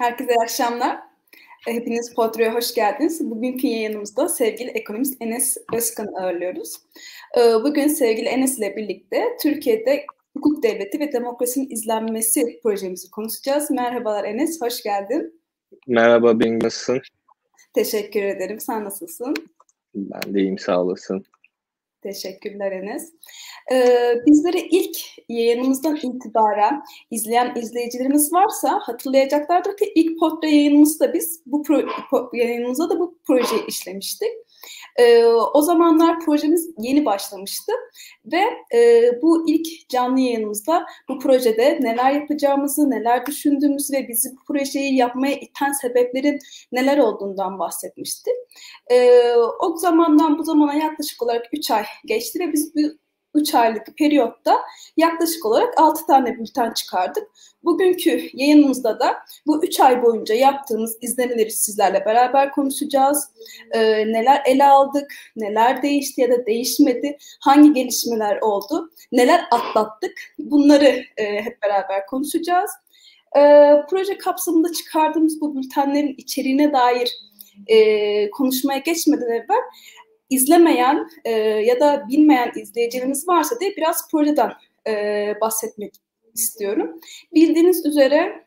Herkese iyi akşamlar. E, hepiniz Potro'ya hoş geldiniz. Bugünkü yayınımızda sevgili ekonomist Enes Özkan'ı ağırlıyoruz. E, bugün sevgili Enes ile birlikte Türkiye'de hukuk devleti ve demokrasinin izlenmesi projemizi konuşacağız. Merhabalar Enes, hoş geldin. Merhaba, ben nasılsın? Teşekkür ederim. Sen nasılsın? Ben de iyiyim, sağ olasın. Teşekkürler Enes. Ee, bizleri ilk yayınımızdan itibaren izleyen izleyicilerimiz varsa hatırlayacaklardır ki ilk portre yayınımızda biz bu pro, yayınımızda da bu projeyi işlemiştik. E, o zamanlar projemiz yeni başlamıştı ve e, bu ilk canlı yayınımızda bu projede neler yapacağımızı, neler düşündüğümüzü ve bizi bu projeyi yapmaya iten sebeplerin neler olduğundan bahsetmiştik. E, o zamandan bu zamana yaklaşık olarak 3 ay geçti ve biz bu 3 aylık periyotta yaklaşık olarak 6 tane bülten çıkardık. Bugünkü yayınımızda da bu 3 ay boyunca yaptığımız izlemeleri sizlerle beraber konuşacağız. Ee, neler ele aldık, neler değişti ya da değişmedi, hangi gelişmeler oldu, neler atlattık bunları e, hep beraber konuşacağız. Ee, proje kapsamında çıkardığımız bu bültenlerin içeriğine dair e, konuşmaya geçmeden evvel izlemeyen e, ya da bilmeyen izleyicilerimiz varsa diye biraz projeden e, bahsetmek istiyorum. Bildiğiniz üzere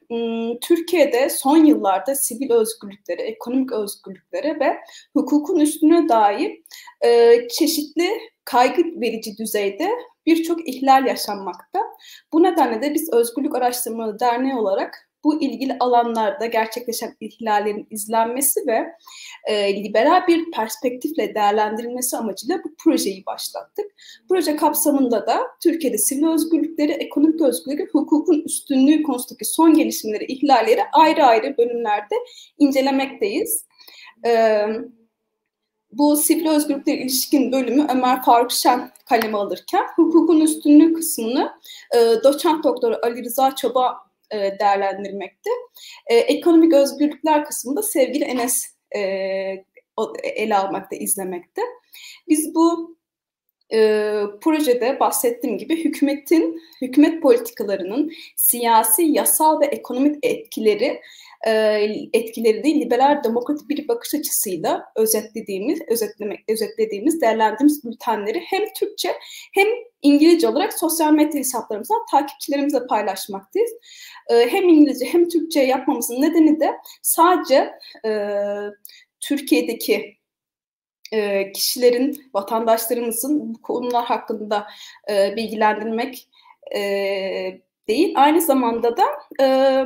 Türkiye'de son yıllarda sivil özgürlüklere, ekonomik özgürlüklere ve hukukun üstüne dair e, çeşitli kaygı verici düzeyde birçok ihlal yaşanmakta. Bu nedenle de biz Özgürlük Araştırmaları Derneği olarak bu ilgili alanlarda gerçekleşen ihlallerin izlenmesi ve e, liberal bir perspektifle değerlendirilmesi amacıyla bu projeyi başlattık. Proje kapsamında da Türkiye'de sivil özgürlükleri, ekonomik özgürlükleri, hukukun üstünlüğü konusundaki son gelişmeleri, ihlalleri ayrı ayrı bölümlerde incelemekteyiz. Evet bu sivil özgürlükler ilişkin bölümü Ömer Faruk Şen kaleme alırken hukukun üstünlüğü kısmını e, doçent doktor Ali Rıza Çoba e, değerlendirmekte. E, ekonomik özgürlükler kısmında sevgili Enes e, ele almakta, izlemekte. Biz bu e, projede bahsettiğim gibi hükümetin, hükümet politikalarının siyasi, yasal ve ekonomik etkileri e, etkileri değil liberal demokratik bir bakış açısıyla özetlediğimiz, özetlemek, özetlediğimiz, değerlendirdiğimiz bültenleri hem Türkçe hem İngilizce olarak sosyal medya hesaplarımızdan takipçilerimizle paylaşmaktayız. E, hem İngilizce hem Türkçe yapmamızın nedeni de sadece e, Türkiye'deki e, kişilerin, vatandaşlarımızın bu konular hakkında e, bilgilendirmek e, değil, aynı zamanda da e,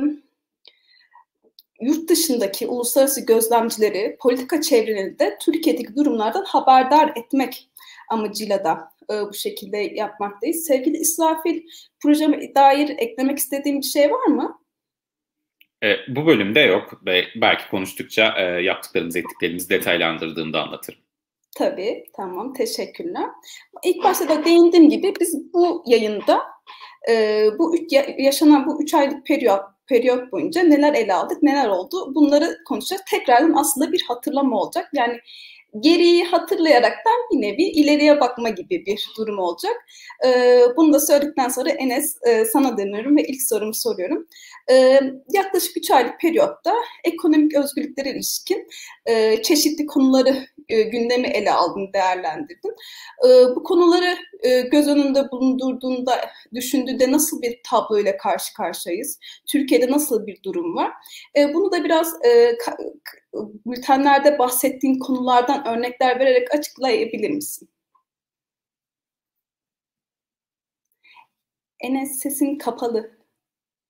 yurt dışındaki uluslararası gözlemcileri, politika çevrelerini de Türkiye'deki durumlardan haberdar etmek amacıyla da e, bu şekilde yapmaktayız. Sevgili İsrafil, projeme dair eklemek istediğim bir şey var mı? E, bu bölümde yok. Belki konuştukça e, yaptıklarımız, ettiklerimizi detaylandırdığımda anlatırım. Tabii, tamam. Teşekkürler. İlk başta da değindiğim gibi biz bu yayında e, bu üç, yaşanan bu üç aylık periyot periyot boyunca neler ele aldık, neler oldu bunları konuşacağız. Tekrardan aslında bir hatırlama olacak. Yani geriyi hatırlayaraktan bir nevi ileriye bakma gibi bir durum olacak. E, bunu da söyledikten sonra Enes e, sana dönüyorum ve ilk sorumu soruyorum. E, yaklaşık 3 aylık periyotta ekonomik özgürlüklere ilişkin e, çeşitli konuları e, gündemi ele aldın, değerlendirdin. E, bu konuları e, göz önünde bulundurduğunda, düşündüğünde nasıl bir tablo ile karşı karşıyayız? Türkiye'de nasıl bir durum var? E, bunu da biraz bültenlerde bahsettiğin konulardan örnekler vererek açıklayabilir misin? Enes sesin kapalı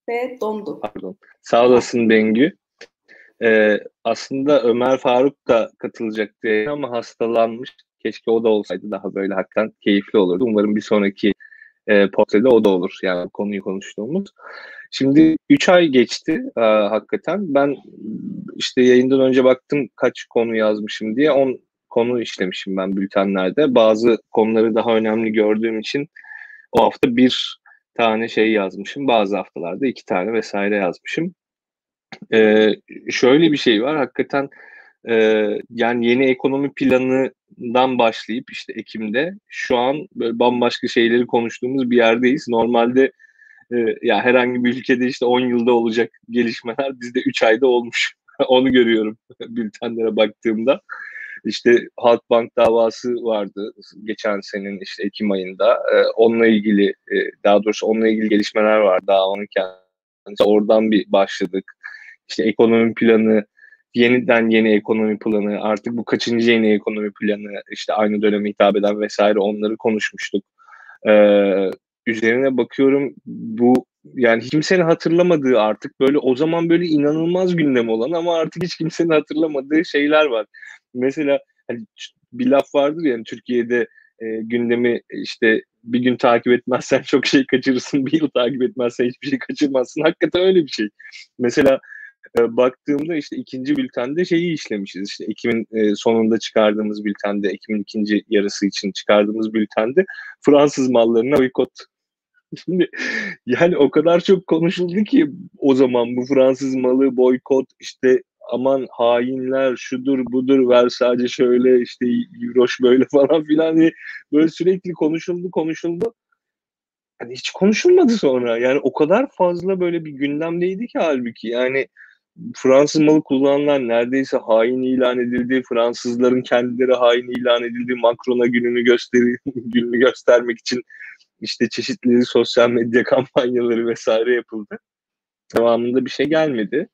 ve dondu. Pardon. Sağ olasın Bengü. Ee, aslında Ömer Faruk da katılacaktı ama hastalanmış. Keşke o da olsaydı daha böyle hakikaten keyifli olurdu. Umarım bir sonraki e, portrede o da olur. Yani konuyu konuştuğumuz. Şimdi 3 ay geçti e, hakikaten. Ben işte yayından önce baktım kaç konu yazmışım diye. 10 konu işlemişim ben bültenlerde. Bazı konuları daha önemli gördüğüm için o hafta bir tane şey yazmışım. Bazı haftalarda iki tane vesaire yazmışım. Ee, şöyle bir şey var. Hakikaten e, yani yeni ekonomi planından başlayıp işte Ekim'de şu an böyle bambaşka şeyleri konuştuğumuz bir yerdeyiz. Normalde e, ya herhangi bir ülkede işte 10 yılda olacak gelişmeler bizde 3 ayda olmuş. Onu görüyorum bültenlere baktığımda. İşte Halkbank davası vardı geçen senin işte Ekim ayında. E, onunla ilgili e, daha doğrusu onunla ilgili gelişmeler var daha onun kendisi. Oradan bir başladık. İşte ekonomi planı yeniden yeni ekonomi planı, artık bu kaçıncı yeni ekonomi planı, işte aynı döneme hitap eden vesaire onları konuşmuştuk. Ee, üzerine bakıyorum bu yani kimsenin hatırlamadığı artık böyle o zaman böyle inanılmaz gündem olan ama artık hiç kimsenin hatırlamadığı şeyler var. Mesela hani bir laf vardır yani Türkiye'de e, gündemi işte bir gün takip etmezsen çok şey kaçırırsın, bir yıl takip etmezsen hiçbir şey kaçırmazsın. Hakikaten öyle bir şey. Mesela e, baktığımda işte ikinci bültende şeyi işlemişiz. İşte Ekim'in e, sonunda çıkardığımız bültende, Ekim'in ikinci yarısı için çıkardığımız bültende Fransız mallarına boykot. Şimdi yani o kadar çok konuşuldu ki o zaman bu Fransız malı boykot işte aman hainler şudur budur ver sadece şöyle işte Euroş böyle falan filan diye böyle sürekli konuşuldu konuşuldu. Hani hiç konuşulmadı sonra. Yani o kadar fazla böyle bir gündemdeydi ki halbuki yani Fransız malı kullanılan neredeyse hain ilan edildi. Fransızların kendileri hain ilan edildi. Macron'a gününü gösteri gününü göstermek için işte çeşitli sosyal medya kampanyaları vesaire yapıldı. Devamında bir şey gelmedi.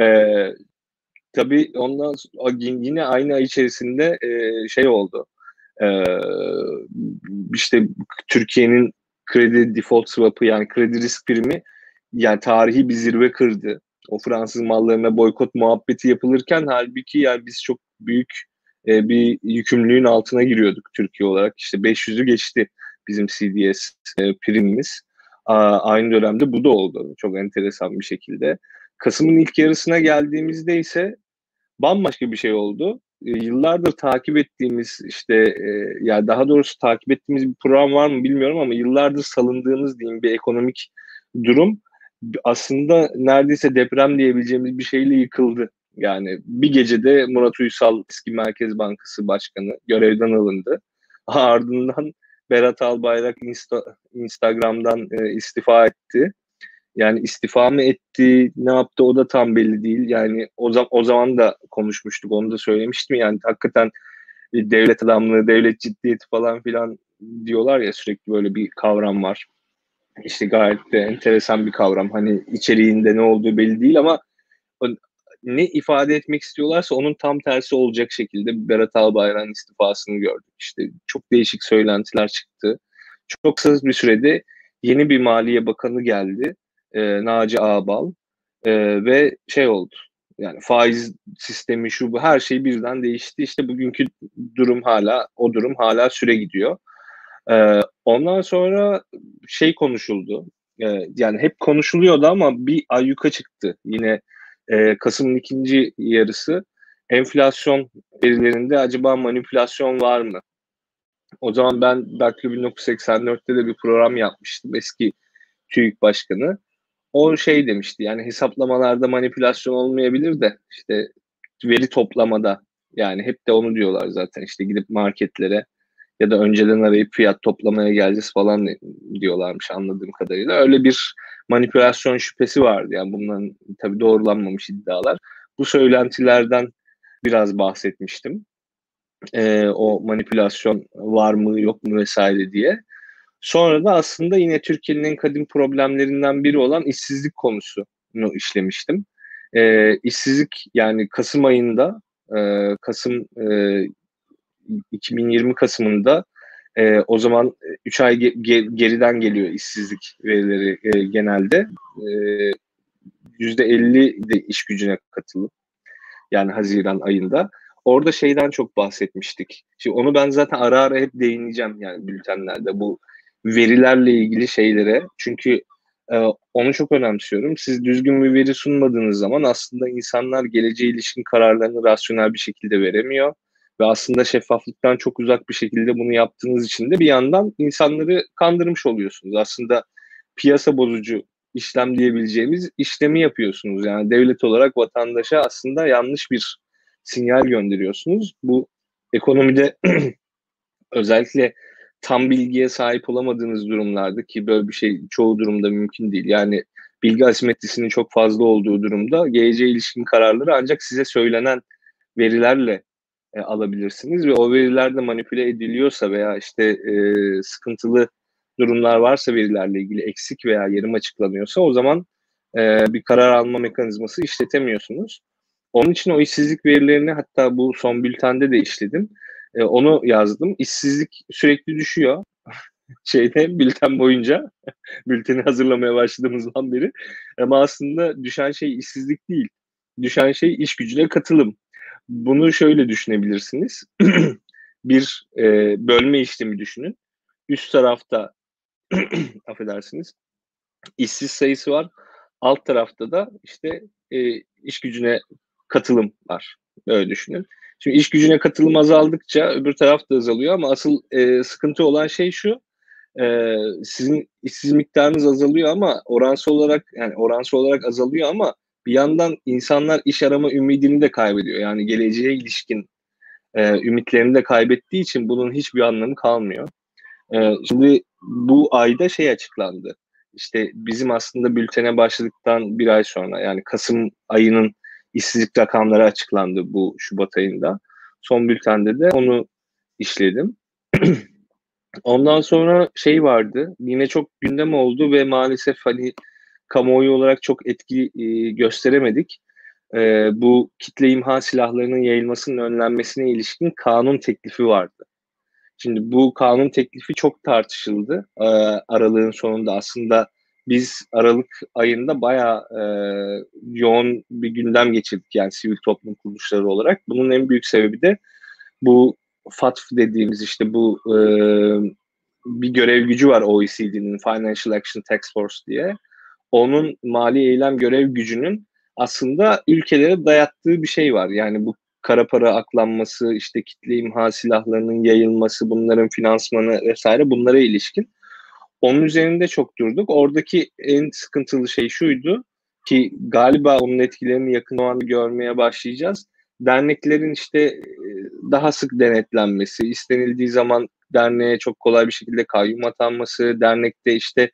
Ee, tabii ondan yine aynı ay içerisinde e, şey oldu. Ee, işte Türkiye'nin kredi default swap'ı yani kredi risk primi yani tarihi bir zirve kırdı o Fransız mallarına boykot muhabbeti yapılırken halbuki yani biz çok büyük e, bir yükümlülüğün altına giriyorduk Türkiye olarak. İşte 500'ü geçti bizim CDS e, primimiz. A, aynı dönemde bu da oldu çok enteresan bir şekilde. Kasım'ın ilk yarısına geldiğimizde ise bambaşka bir şey oldu. E, yıllardır takip ettiğimiz işte e, ya daha doğrusu takip ettiğimiz bir program var mı bilmiyorum ama yıllardır salındığımız diyeyim bir ekonomik durum aslında neredeyse deprem diyebileceğimiz bir şeyle yıkıldı. Yani bir gecede Murat Uysal eski Merkez Bankası Başkanı görevden alındı. Ardından Berat Albayrak Insta, Instagram'dan e, istifa etti. Yani istifa mı etti, ne yaptı o da tam belli değil. Yani o, zaman o zaman da konuşmuştuk, onu da söylemiştim. Yani hakikaten devlet adamlığı, devlet ciddiyeti falan filan diyorlar ya sürekli böyle bir kavram var. İşte gayet de enteresan bir kavram. Hani içeriğinde ne olduğu belli değil ama ne ifade etmek istiyorlarsa onun tam tersi olacak şekilde Berat Albayrak'ın istifasını gördük. İşte çok değişik söylentiler çıktı. Çok kısa bir sürede yeni bir Maliye Bakanı geldi. E, Naci Ağbal. E, ve şey oldu. Yani faiz sistemi şu bu her şey birden değişti. İşte bugünkü durum hala o durum hala süre gidiyor. Ee, ondan sonra şey konuşuldu. Ee, yani hep konuşuluyordu ama bir ayyuka çıktı. Yine e, Kasım'ın ikinci yarısı enflasyon verilerinde acaba manipülasyon var mı? O zaman ben belki 1984'te de bir program yapmıştım. Eski TÜİK Başkanı. O şey demişti yani hesaplamalarda manipülasyon olmayabilir de işte veri toplamada yani hep de onu diyorlar zaten işte gidip marketlere ya da önceden arayıp fiyat toplamaya geleceğiz falan diyorlarmış anladığım kadarıyla. Öyle bir manipülasyon şüphesi vardı. Yani bunların tabii doğrulanmamış iddialar. Bu söylentilerden biraz bahsetmiştim. Ee, o manipülasyon var mı yok mu vesaire diye. Sonra da aslında yine Türkiye'nin en kadim problemlerinden biri olan işsizlik konusunu işlemiştim. Ee, işsizlik yani Kasım ayında e, Kasım e, 2020 Kasım'ında e, o zaman 3 ay ge- ge- geriden geliyor işsizlik verileri e, genelde. Yüzde 50 de iş gücüne katılıp yani Haziran ayında. Orada şeyden çok bahsetmiştik. Şimdi onu ben zaten ara ara hep değineceğim yani bültenlerde bu verilerle ilgili şeylere. Çünkü e, onu çok önemsiyorum. Siz düzgün bir veri sunmadığınız zaman aslında insanlar geleceğe ilişkin kararlarını rasyonel bir şekilde veremiyor ve aslında şeffaflıktan çok uzak bir şekilde bunu yaptığınız için de bir yandan insanları kandırmış oluyorsunuz. Aslında piyasa bozucu işlem diyebileceğimiz işlemi yapıyorsunuz. Yani devlet olarak vatandaşa aslında yanlış bir sinyal gönderiyorsunuz. Bu ekonomide özellikle tam bilgiye sahip olamadığınız durumlarda ki böyle bir şey çoğu durumda mümkün değil. Yani bilgi asimetrisinin çok fazla olduğu durumda geleceğe ilişkin kararları ancak size söylenen verilerle e, alabilirsiniz ve o veriler de manipüle ediliyorsa veya işte e, sıkıntılı durumlar varsa verilerle ilgili eksik veya yarım açıklanıyorsa o zaman e, bir karar alma mekanizması işletemiyorsunuz. Onun için o işsizlik verilerini hatta bu son bültende de işledim. E, onu yazdım. İşsizlik sürekli düşüyor. Şeyde bülten boyunca bülteni hazırlamaya başladığımızdan beri. Ama aslında düşen şey işsizlik değil. Düşen şey iş gücüne katılım. Bunu şöyle düşünebilirsiniz. bir e, bölme işlemi düşünün. Üst tarafta affedersiniz işsiz sayısı var. Alt tarafta da işte e, iş gücüne katılım var. Öyle düşünün. Şimdi iş gücüne katılım azaldıkça öbür taraf da azalıyor ama asıl e, sıkıntı olan şey şu. E, sizin işsiz miktarınız azalıyor ama oransal olarak yani oransal olarak azalıyor ama bir yandan insanlar iş arama ümidini de kaybediyor. Yani geleceğe ilişkin e, ümitlerini de kaybettiği için bunun hiçbir anlamı kalmıyor. E, şimdi bu ayda şey açıklandı. İşte bizim aslında bültene başladıktan bir ay sonra yani Kasım ayının işsizlik rakamları açıklandı bu Şubat ayında. Son bültende de onu işledim. Ondan sonra şey vardı. Yine çok gündem oldu ve maalesef hani kamuoyu olarak çok etki e, gösteremedik. E, bu kitle imha silahlarının yayılmasının önlenmesine ilişkin kanun teklifi vardı. Şimdi bu kanun teklifi çok tartışıldı. E, aralığın sonunda aslında biz Aralık ayında bayağı e, yoğun bir gündem geçirdik yani sivil toplum kuruluşları olarak. Bunun en büyük sebebi de bu FATF dediğimiz işte bu e, bir görev gücü var OECD'nin Financial Action Task Force diye. Onun mali eylem görev gücünün aslında ülkelere dayattığı bir şey var. Yani bu kara para aklanması, işte kitle imha silahlarının yayılması, bunların finansmanı vesaire bunlara ilişkin onun üzerinde çok durduk. Oradaki en sıkıntılı şey şuydu ki galiba onun etkilerini yakın zamanda görmeye başlayacağız. Derneklerin işte e, daha sık denetlenmesi, istenildiği zaman derneğe çok kolay bir şekilde kayyum atanması, dernekte işte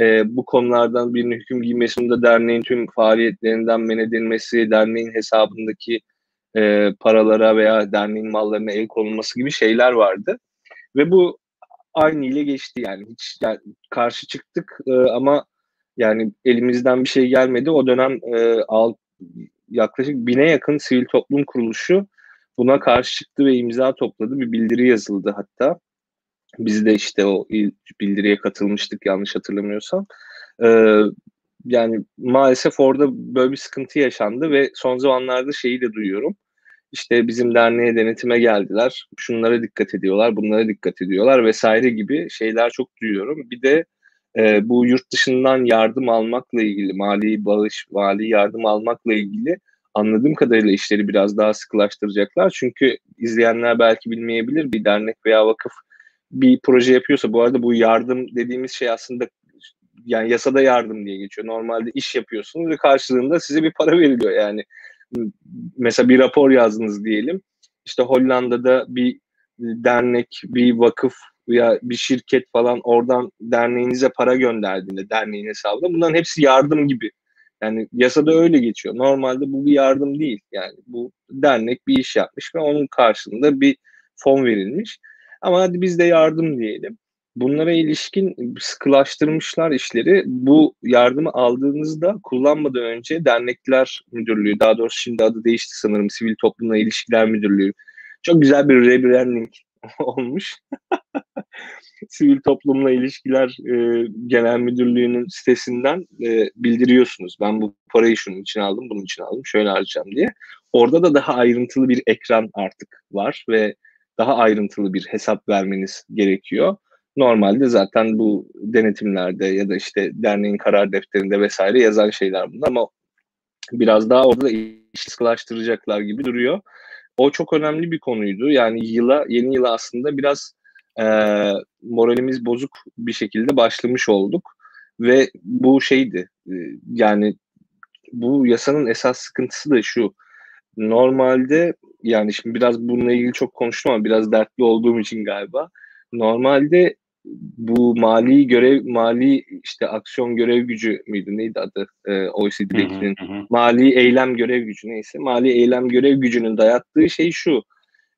e, bu konulardan birinin hüküm giymesinde derneğin tüm faaliyetlerinden men edilmesi, derneğin hesabındaki e, paralara veya derneğin mallarına el konulması gibi şeyler vardı. Ve bu aynı ile geçti yani hiç yani karşı çıktık e, ama yani elimizden bir şey gelmedi. O dönem e, alt, yaklaşık bine yakın sivil toplum kuruluşu buna karşı çıktı ve imza topladı. Bir bildiri yazıldı hatta. Biz de işte o bildiriye katılmıştık yanlış hatırlamıyorsam. Ee, yani maalesef orada böyle bir sıkıntı yaşandı ve son zamanlarda şeyi de duyuyorum işte bizim derneğe denetime geldiler. Şunlara dikkat ediyorlar, bunlara dikkat ediyorlar vesaire gibi şeyler çok duyuyorum. Bir de e, bu yurt dışından yardım almakla ilgili, mali bağış, mali yardım almakla ilgili anladığım kadarıyla işleri biraz daha sıkılaştıracaklar. Çünkü izleyenler belki bilmeyebilir bir dernek veya vakıf bir proje yapıyorsa bu arada bu yardım dediğimiz şey aslında yani yasada yardım diye geçiyor. Normalde iş yapıyorsunuz ve karşılığında size bir para veriliyor yani mesela bir rapor yazdınız diyelim. İşte Hollanda'da bir dernek, bir vakıf veya bir şirket falan oradan derneğinize para gönderdiğinde derneğin hesabına bunların hepsi yardım gibi. Yani yasada öyle geçiyor. Normalde bu bir yardım değil. Yani bu dernek bir iş yapmış ve onun karşılığında bir fon verilmiş. Ama hadi biz de yardım diyelim bunlara ilişkin sıkılaştırmışlar işleri. Bu yardımı aldığınızda kullanmadan önce dernekler müdürlüğü, daha doğrusu şimdi adı değişti sanırım Sivil Toplumla İlişkiler Müdürlüğü. Çok güzel bir rebranding olmuş. Sivil Toplumla İlişkiler e, Genel Müdürlüğü'nün sitesinden e, bildiriyorsunuz. Ben bu parayı şunun için aldım, bunun için aldım, şöyle harcayacağım diye. Orada da daha ayrıntılı bir ekran artık var ve daha ayrıntılı bir hesap vermeniz gerekiyor. Normalde zaten bu denetimlerde ya da işte derneğin karar defterinde vesaire yazan şeyler bunlar ama biraz daha orada işi sıkılaştıracaklar gibi duruyor. O çok önemli bir konuydu. Yani yıla, yeni yıla aslında biraz e, moralimiz bozuk bir şekilde başlamış olduk. Ve bu şeydi, e, yani bu yasanın esas sıkıntısı da şu. Normalde yani şimdi biraz bununla ilgili çok konuştum ama biraz dertli olduğum için galiba. Normalde bu mali görev mali işte aksiyon görev gücü müydü? Neydi adı? E, OECD'dekinin mali eylem görev gücü. Neyse mali eylem görev gücünün dayattığı şey şu.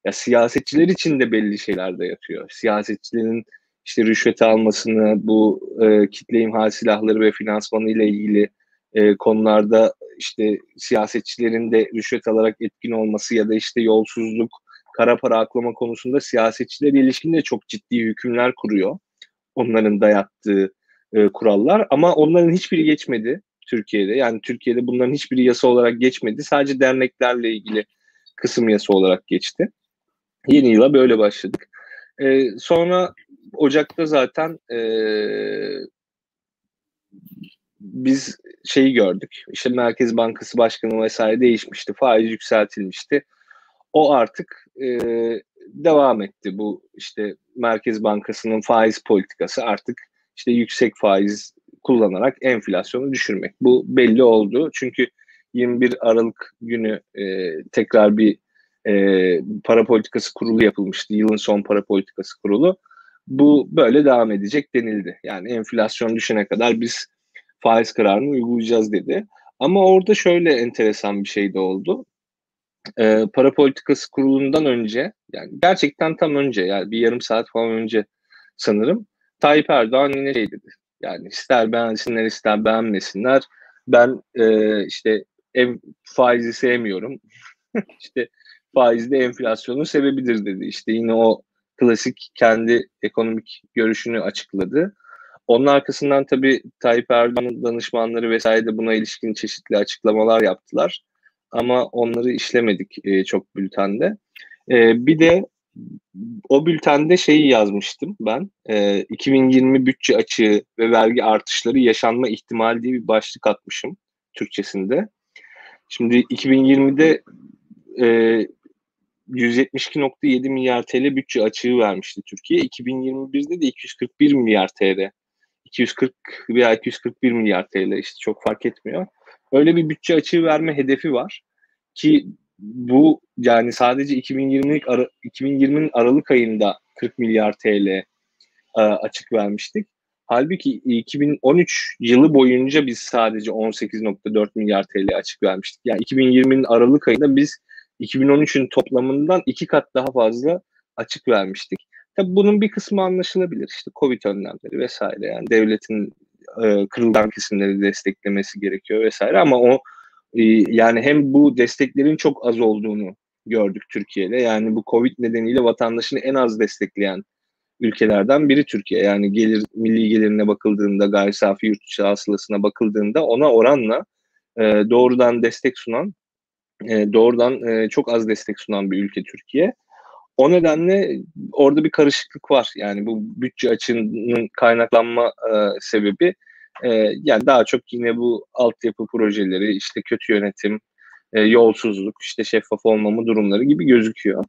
Ya siyasetçiler için de belli şeyler dayatıyor. Siyasetçilerin işte rüşvet almasını, bu e, kitle imha silahları ve finansmanı ile ilgili e, konularda işte siyasetçilerin de rüşvet alarak etkin olması ya da işte yolsuzluk, kara para aklama konusunda siyasetçiler ilişkin de çok ciddi hükümler kuruyor. Onların dayattığı e, kurallar ama onların hiçbiri geçmedi Türkiye'de. Yani Türkiye'de bunların hiçbiri yasa olarak geçmedi. Sadece derneklerle ilgili kısım yasa olarak geçti. Yeni yıla böyle başladık. E, sonra Ocak'ta zaten e, biz şeyi gördük. İşte Merkez Bankası Başkanı vesaire değişmişti. Faiz yükseltilmişti. O artık e, devam etti. Bu işte Merkez Bankası'nın faiz politikası artık işte yüksek faiz kullanarak enflasyonu düşürmek. Bu belli oldu. Çünkü 21 Aralık günü e, tekrar bir e, para politikası kurulu yapılmıştı. Yılın son para politikası kurulu. Bu böyle devam edecek denildi. Yani enflasyon düşene kadar biz faiz kararını uygulayacağız dedi. Ama orada şöyle enteresan bir şey de oldu. E, para politikası kurulundan önce yani gerçekten tam önce yani bir yarım saat falan önce sanırım Tayyip Erdoğan yine şey dedi. Yani ister beğensinler ister beğenmesinler. Ben e, işte ev faizi sevmiyorum. işte faiz de enflasyonun sebebidir dedi. İşte yine o klasik kendi ekonomik görüşünü açıkladı. Onun arkasından tabii Tayyip Erdoğan'ın danışmanları vesaire de buna ilişkin çeşitli açıklamalar yaptılar. Ama onları işlemedik e, çok bültende. E, bir de o bültende şeyi yazmıştım ben. E, 2020 bütçe açığı ve vergi artışları yaşanma ihtimali diye bir başlık atmışım Türkçesinde. Şimdi 2020'de e, 172.7 milyar TL bütçe açığı vermişti Türkiye. 2021'de de 241 milyar TL. 240 veya 241 milyar TL işte çok fark etmiyor. Öyle bir bütçe açığı verme hedefi var ki bu yani sadece 2020'lik ara, 2020'nin Aralık ayında 40 milyar TL e, açık vermiştik. Halbuki 2013 yılı boyunca biz sadece 18.4 milyar TL açık vermiştik. Yani 2020'nin Aralık ayında biz 2013'ün toplamından iki kat daha fazla açık vermiştik. Tabii bunun bir kısmı anlaşılabilir. İşte Covid önlemleri vesaire yani devletin e, kırılgan kesimleri desteklemesi gerekiyor vesaire ama o e, yani hem bu desteklerin çok az olduğunu gördük Türkiye'de. Yani bu Covid nedeniyle vatandaşını en az destekleyen ülkelerden biri Türkiye. Yani gelir milli gelirine bakıldığında, gayri safi yurt içi hasılasına bakıldığında ona oranla e, doğrudan destek sunan e, doğrudan e, çok az destek sunan bir ülke Türkiye. O nedenle orada bir karışıklık var. Yani bu bütçe açığının kaynaklanma e, sebebi e, yani daha çok yine bu altyapı projeleri, işte kötü yönetim, e, yolsuzluk, işte şeffaf olmama durumları gibi gözüküyor.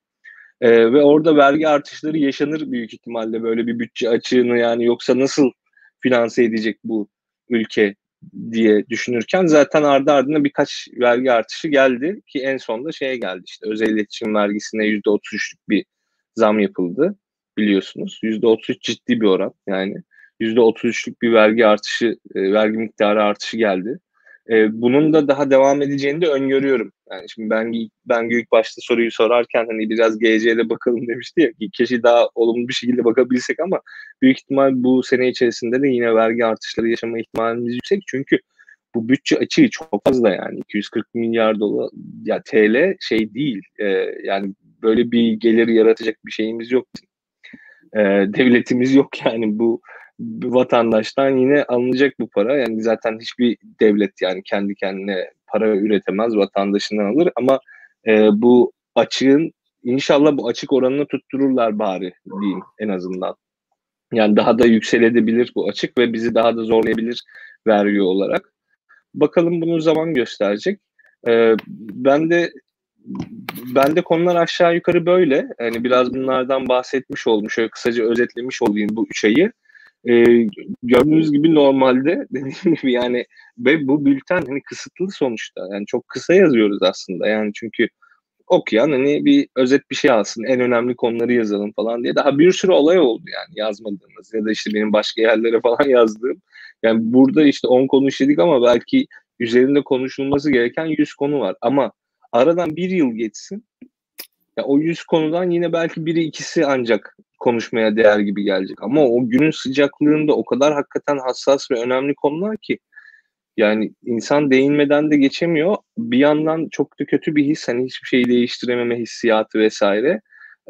E, ve orada vergi artışları yaşanır büyük ihtimalle böyle bir bütçe açığını yani yoksa nasıl finanse edecek bu ülke diye düşünürken zaten ardı ardına birkaç vergi artışı geldi ki en sonunda şeye geldi işte özel iletişim vergisine yüzde 33'lük bir zam yapıldı biliyorsunuz. Yüzde 33 ciddi bir oran yani. Yüzde 33'lük bir vergi artışı, e, vergi miktarı artışı geldi. E, bunun da daha devam edeceğini de öngörüyorum. Yani şimdi ben ben ilk başta soruyu sorarken hani biraz GC'de bakalım demişti ya keşke daha olumlu bir şekilde bakabilsek ama büyük ihtimal bu sene içerisinde de yine vergi artışları yaşama ihtimalimiz yüksek. Çünkü bu bütçe açığı çok fazla yani 240 milyar dolar ya TL şey değil. E, yani böyle bir gelir yaratacak bir şeyimiz yok. E, devletimiz yok yani bu vatandaştan yine alınacak bu para. Yani zaten hiçbir devlet yani kendi kendine para üretemez, vatandaşından alır ama e, bu açığın inşallah bu açık oranını tuttururlar bari diyeyim en azından. Yani daha da yükselebilir bu açık ve bizi daha da zorlayabilir vergi olarak. Bakalım bunu zaman gösterecek. Ee, ben de ben de konular aşağı yukarı böyle. Yani biraz bunlardan bahsetmiş oldum. Şöyle kısaca özetlemiş olayım bu üç ayı. E, gördüğünüz gibi normalde dediğim gibi yani ve bu bülten hani kısıtlı sonuçta yani çok kısa yazıyoruz aslında yani çünkü okuyan hani bir özet bir şey alsın. En önemli konuları yazalım falan diye. Daha bir sürü olay oldu yani yazmadığımız ya da işte benim başka yerlere falan yazdığım. Yani burada işte 10 konu işledik ama belki üzerinde konuşulması gereken 100 konu var. Ama aradan bir yıl geçsin. Ya o 100 konudan yine belki biri ikisi ancak konuşmaya değer gibi gelecek. Ama o günün sıcaklığında o kadar hakikaten hassas ve önemli konular ki yani insan değinmeden de geçemiyor. Bir yandan çok da kötü bir his. Hani hiçbir şeyi değiştirememe hissiyatı vesaire.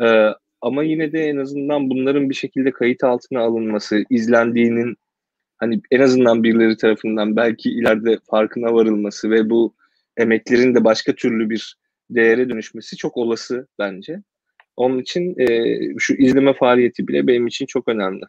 Ee, ama yine de en azından bunların bir şekilde kayıt altına alınması, izlendiğinin hani en azından birileri tarafından belki ileride farkına varılması ve bu emeklerin de başka türlü bir değere dönüşmesi çok olası bence. Onun için e, şu izleme faaliyeti bile benim için çok önemli.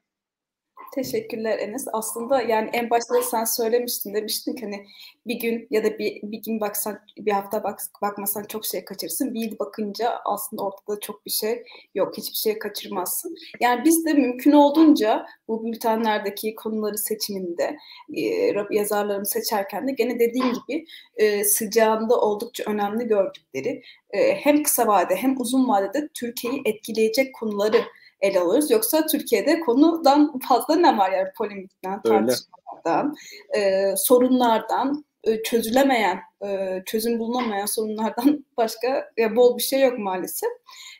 Teşekkürler Enes. Aslında yani en başta sen söylemiştin demiştin ki hani bir gün ya da bir, bir gün baksan bir hafta bak, bakmasan çok şey kaçırırsın. Bir yıl bakınca aslında ortada çok bir şey yok. Hiçbir şey kaçırmazsın. Yani biz de mümkün olduğunca bu bültenlerdeki konuları seçiminde e, yazarlarımı seçerken de gene dediğim gibi e, sıcağında oldukça önemli gördükleri e, hem kısa vade hem uzun vadede Türkiye'yi etkileyecek konuları ele alıyoruz. Yoksa Türkiye'de konudan fazla ne var yani polemikten, tartışmalardan, e, sorunlardan, e, çözülemeyen, e, çözüm bulunamayan sorunlardan başka ya, bol bir şey yok maalesef.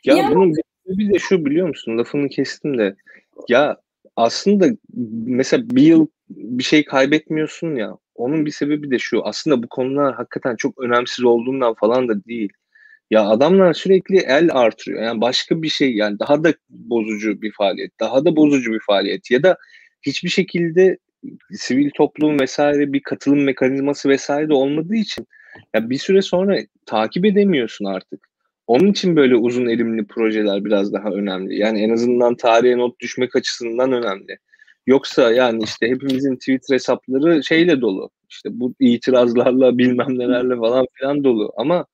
Ya yani, bunun bir de şu biliyor musun? Lafını kestim de. Ya aslında mesela bir yıl bir şey kaybetmiyorsun ya. Onun bir sebebi de şu. Aslında bu konular hakikaten çok önemsiz olduğundan falan da değil. Ya adamlar sürekli el artırıyor. Yani başka bir şey yani daha da bozucu bir faaliyet, daha da bozucu bir faaliyet ya da hiçbir şekilde sivil toplum vesaire bir katılım mekanizması vesaire de olmadığı için ya bir süre sonra takip edemiyorsun artık. Onun için böyle uzun erimli projeler biraz daha önemli. Yani en azından tarihe not düşmek açısından önemli. Yoksa yani işte hepimizin Twitter hesapları şeyle dolu. İşte bu itirazlarla bilmem nelerle falan filan dolu. Ama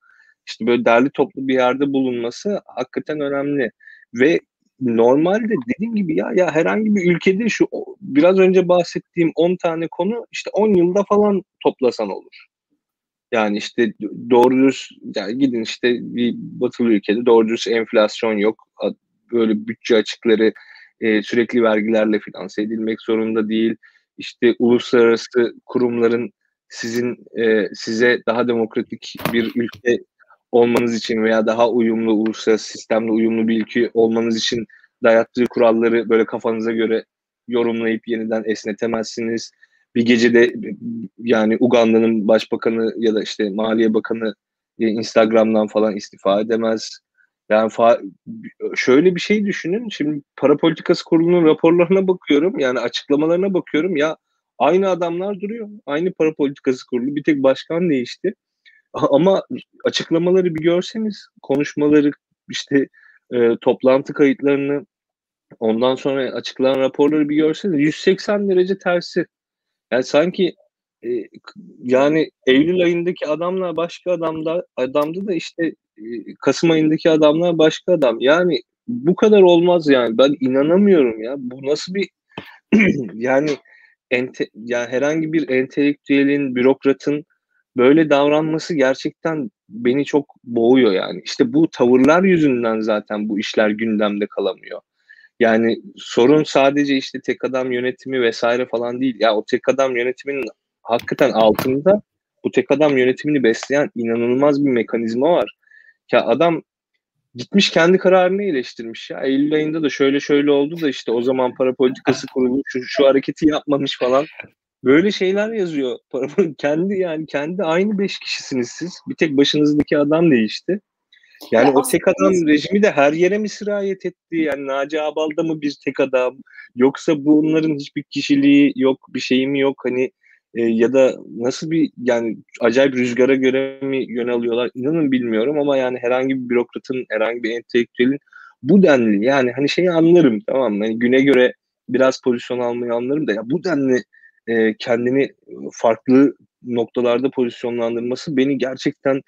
işte böyle derli toplu bir yerde bulunması hakikaten önemli. Ve normalde dediğim gibi ya ya herhangi bir ülkede şu biraz önce bahsettiğim 10 tane konu işte 10 yılda falan toplasan olur. Yani işte doğru düz yani gidin işte bir batılı ülkede doğru düz enflasyon yok. Böyle bütçe açıkları e, sürekli vergilerle finanse edilmek zorunda değil. İşte uluslararası kurumların sizin e, size daha demokratik bir ülke olmanız için veya daha uyumlu uluslararası sistemle uyumlu bir ülke olmanız için dayattığı kuralları böyle kafanıza göre yorumlayıp yeniden esnetemezsiniz. Bir gecede yani Uganda'nın başbakanı ya da işte Maliye Bakanı e, Instagram'dan falan istifa edemez. Yani fa- şöyle bir şey düşünün. Şimdi para politikası kurulunun raporlarına bakıyorum. Yani açıklamalarına bakıyorum. Ya aynı adamlar duruyor. Aynı para politikası kurulu. Bir tek başkan değişti. Ama açıklamaları bir görseniz, konuşmaları işte e, toplantı kayıtlarını ondan sonra açıklanan raporları bir görseniz 180 derece tersi. Yani sanki e, yani Eylül ayındaki adamlar başka adamda adamdı da işte e, Kasım ayındaki adamlar başka adam. Yani bu kadar olmaz yani. Ben inanamıyorum ya. Bu nasıl bir yani ente, yani herhangi bir entelektüelin, bürokratın böyle davranması gerçekten beni çok boğuyor yani. İşte bu tavırlar yüzünden zaten bu işler gündemde kalamıyor. Yani sorun sadece işte tek adam yönetimi vesaire falan değil. Ya o tek adam yönetiminin hakikaten altında bu tek adam yönetimini besleyen inanılmaz bir mekanizma var. Ya adam gitmiş kendi kararını eleştirmiş ya. Eylül ayında da şöyle şöyle oldu da işte o zaman para politikası kurulu şu, şu hareketi yapmamış falan. Böyle şeyler yazıyor. kendi yani kendi aynı beş kişisiniz siz. Bir tek başınızdaki adam değişti. Yani ya o tek adam rejimi de her yere mi sirayet etti? Yani Naci Abal'da mı bir tek adam? Yoksa bunların hiçbir kişiliği yok, bir şeyi mi yok? Hani e, ya da nasıl bir yani acayip rüzgara göre mi yön alıyorlar? İnanın bilmiyorum ama yani herhangi bir bürokratın, herhangi bir entelektüelin bu denli yani hani şeyi anlarım tamam mı? Yani güne göre biraz pozisyon almayı anlarım da ya bu denli e, kendini farklı noktalarda pozisyonlandırması beni gerçekten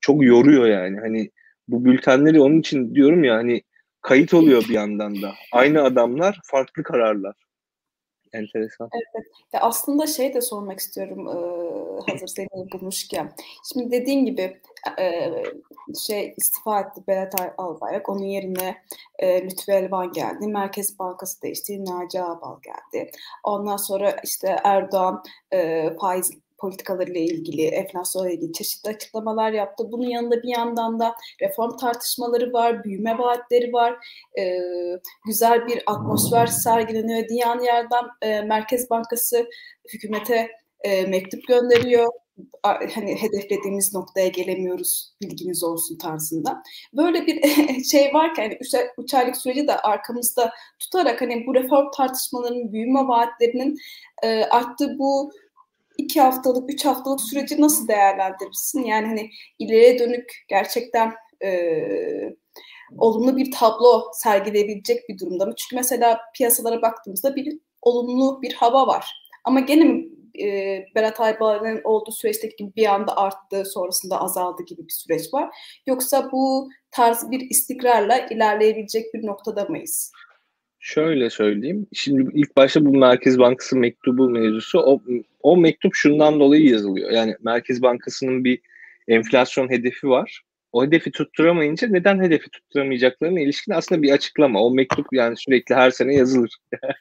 çok yoruyor yani. Hani bu bültenleri onun için diyorum ya hani kayıt oluyor bir yandan da. Aynı adamlar, farklı kararlar. Enteresan. Evet. Ya aslında şey de sormak istiyorum e, hazır seni bulmuşken. Şimdi dediğin gibi e, şey istifa etti Berat Albayrak. Onun yerine e, Lütfü Elvan geldi. Merkez Bankası değişti. Naci Ağbal geldi. Ondan sonra işte Erdoğan e, faiz politikalarıyla ilgili, enflasyonla ilgili çeşitli açıklamalar yaptı. Bunun yanında bir yandan da reform tartışmaları var, büyüme vaatleri var, e, güzel bir atmosfer sergileniyor. Diğer yerden e, Merkez Bankası hükümete e, mektup gönderiyor hani hedeflediğimiz noktaya gelemiyoruz bilginiz olsun tarzında. Böyle bir şey varken hani üç, üç aylık süreci de arkamızda tutarak hani bu reform tartışmalarının büyüme vaatlerinin e, arttığı bu iki haftalık, üç haftalık süreci nasıl değerlendirirsin? Yani hani ileriye dönük gerçekten e, olumlu bir tablo sergileyebilecek bir durumda mı? Çünkü mesela piyasalara baktığımızda bir olumlu bir hava var. Ama gene mi e, Berat Aybal'ın olduğu süreçteki gibi bir anda arttı, sonrasında azaldı gibi bir süreç var. Yoksa bu tarz bir istikrarla ilerleyebilecek bir noktada mıyız? Şöyle söyleyeyim. Şimdi ilk başta bu Merkez Bankası mektubu mevzusu o, o mektup şundan dolayı yazılıyor. Yani Merkez Bankası'nın bir enflasyon hedefi var. O hedefi tutturamayınca neden hedefi tutturamayacaklarına ilişkin aslında bir açıklama. O mektup yani sürekli her sene yazılır.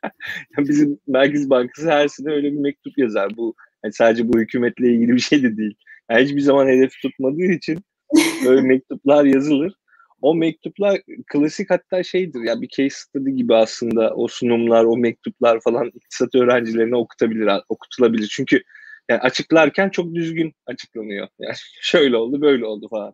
Bizim Merkez Bankası her sene öyle bir mektup yazar. Bu yani sadece bu hükümetle ilgili bir şey de değil. Yani hiçbir zaman hedefi tutmadığı için öyle mektuplar yazılır o mektuplar klasik hatta şeydir ya bir case study gibi aslında o sunumlar, o mektuplar falan iktisat öğrencilerine okutabilir, okutulabilir. Çünkü yani açıklarken çok düzgün açıklanıyor. Yani şöyle oldu, böyle oldu falan.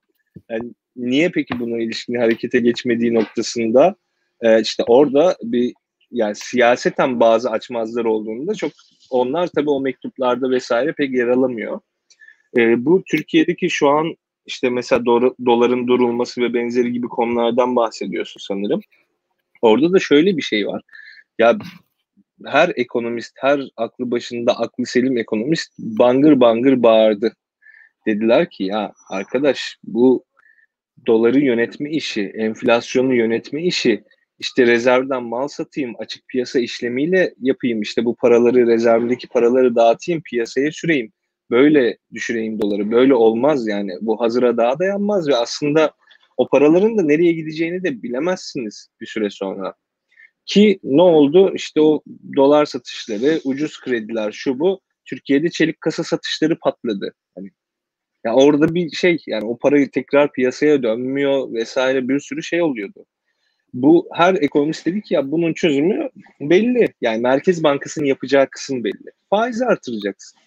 Yani niye peki buna ilişkin harekete geçmediği noktasında e, işte orada bir yani siyaseten bazı açmazlar olduğunda çok onlar tabii o mektuplarda vesaire pek yer alamıyor. E, bu Türkiye'deki şu an işte mesela do- doların durulması ve benzeri gibi konulardan bahsediyorsun sanırım. Orada da şöyle bir şey var. Ya her ekonomist, her aklı başında aklı selim ekonomist bangır bangır bağırdı. Dediler ki ya arkadaş bu doları yönetme işi, enflasyonu yönetme işi, işte rezervden mal satayım, açık piyasa işlemiyle yapayım, işte bu paraları, rezervdeki paraları dağıtayım, piyasaya süreyim böyle düşüreyim doları. Böyle olmaz yani. Bu hazıra daha dayanmaz ve aslında o paraların da nereye gideceğini de bilemezsiniz bir süre sonra. Ki ne oldu? İşte o dolar satışları, ucuz krediler, şu bu. Türkiye'de çelik kasa satışları patladı. Hani ya orada bir şey yani o parayı tekrar piyasaya dönmüyor vesaire bir sürü şey oluyordu. Bu her ekonomist dedi ki ya bunun çözümü belli. Yani Merkez Bankası'nın yapacağı kısım belli. Faizi artıracaksın.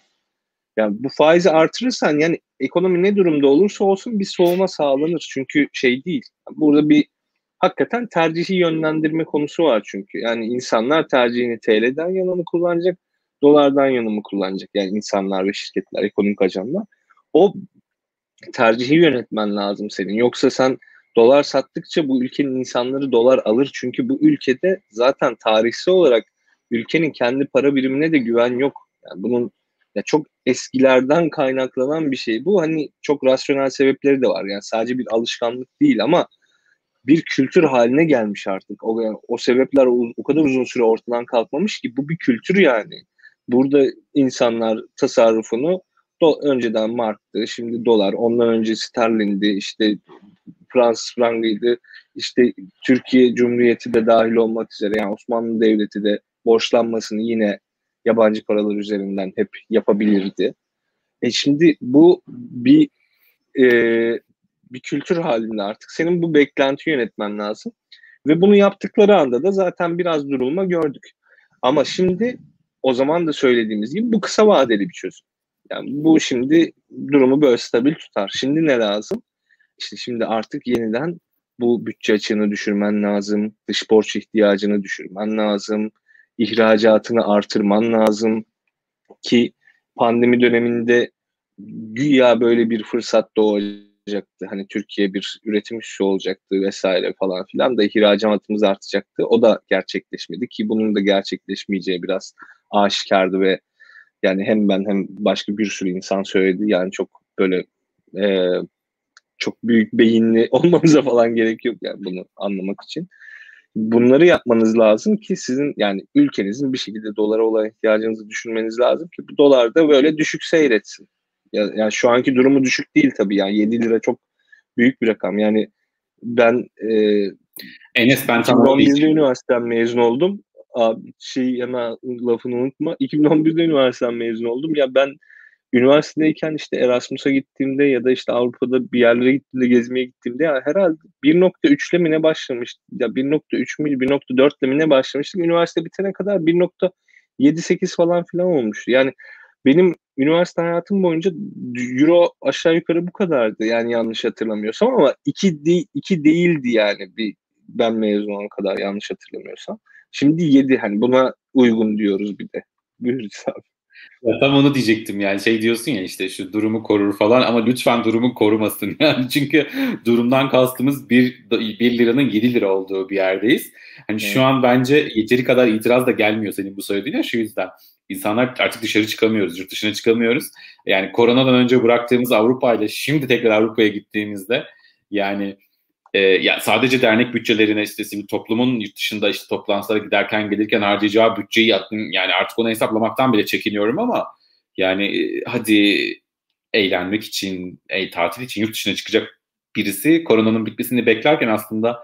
Yani bu faizi artırırsan yani ekonomi ne durumda olursa olsun bir soğuma sağlanır. Çünkü şey değil. Burada bir hakikaten tercihi yönlendirme konusu var çünkü. Yani insanlar tercihini TL'den yana mı kullanacak, dolardan yana mı kullanacak? Yani insanlar ve şirketler, ekonomik ajanlar. O tercihi yönetmen lazım senin. Yoksa sen dolar sattıkça bu ülkenin insanları dolar alır. Çünkü bu ülkede zaten tarihsel olarak ülkenin kendi para birimine de güven yok. Yani bunun ya çok eskilerden kaynaklanan bir şey. Bu hani çok rasyonel sebepleri de var. Yani sadece bir alışkanlık değil ama bir kültür haline gelmiş artık. O, yani o sebepler o, o kadar uzun süre ortadan kalkmamış ki bu bir kültür yani. Burada insanlar tasarrufunu do, önceden marktı, şimdi dolar, ondan önce sterlindi, işte Fransız frangıydı, işte Türkiye Cumhuriyeti de dahil olmak üzere yani Osmanlı Devleti de borçlanmasını yine yabancı paralar üzerinden hep yapabilirdi. E şimdi bu bir e, bir kültür halinde artık. Senin bu beklenti yönetmen lazım. Ve bunu yaptıkları anda da zaten biraz durulma gördük. Ama şimdi o zaman da söylediğimiz gibi bu kısa vadeli bir çözüm. Yani bu şimdi durumu böyle stabil tutar. Şimdi ne lazım? İşte şimdi artık yeniden bu bütçe açığını düşürmen lazım. Dış borç ihtiyacını düşürmen lazım ihracatını artırman lazım ki pandemi döneminde güya böyle bir fırsat doğacaktı. Hani Türkiye bir üretim üssü olacaktı vesaire falan filan da ihracatımız artacaktı. O da gerçekleşmedi ki bunun da gerçekleşmeyeceği biraz aşikardı ve yani hem ben hem başka bir sürü insan söyledi. Yani çok böyle e, çok büyük beyinli olmamıza falan gerek yok yani bunu anlamak için bunları yapmanız lazım ki sizin yani ülkenizin bir şekilde dolara olan ihtiyacınızı düşünmeniz lazım ki bu dolar da böyle düşük seyretsin. Ya, yani şu anki durumu düşük değil tabii yani 7 lira çok büyük bir rakam. Yani ben e, Enes ben 2011'de üniversiteden mezun oldum. Abi şey hemen lafını unutma. 2011'de üniversiteden mezun oldum. Ya ben üniversitedeyken işte Erasmus'a gittiğimde ya da işte Avrupa'da bir yerlere gittiğimde gezmeye gittiğimde ya herhalde 1.3'le mi ne başlamıştı? Ya 1.3 mü 1.4'le mi ne başlamıştık? Üniversite bitene kadar 1.7-8 falan filan olmuştu. Yani benim üniversite hayatım boyunca euro aşağı yukarı bu kadardı. Yani yanlış hatırlamıyorsam ama 2 de, iki değildi yani bir ben mezun olan kadar yanlış hatırlamıyorsam. Şimdi 7 hani buna uygun diyoruz bir de. Buyur abi. Ya tam onu diyecektim yani şey diyorsun ya işte şu durumu korur falan ama lütfen durumu korumasın yani çünkü durumdan kastımız bir, bir liranın 7 lira olduğu bir yerdeyiz. Hani evet. şu an bence yeteri kadar itiraz da gelmiyor senin bu söylediğine şu yüzden. İnsanlar artık dışarı çıkamıyoruz, yurt dışına çıkamıyoruz. Yani koronadan önce bıraktığımız Avrupa ile şimdi tekrar Avrupa'ya gittiğimizde yani e, ya sadece dernek bütçelerine işte toplumun yurt dışında işte toplantılara giderken gelirken harcayacağı bütçeyi yani artık onu hesaplamaktan bile çekiniyorum ama yani e, hadi eğlenmek için, e, tatil için yurt dışına çıkacak birisi koronanın bitmesini beklerken aslında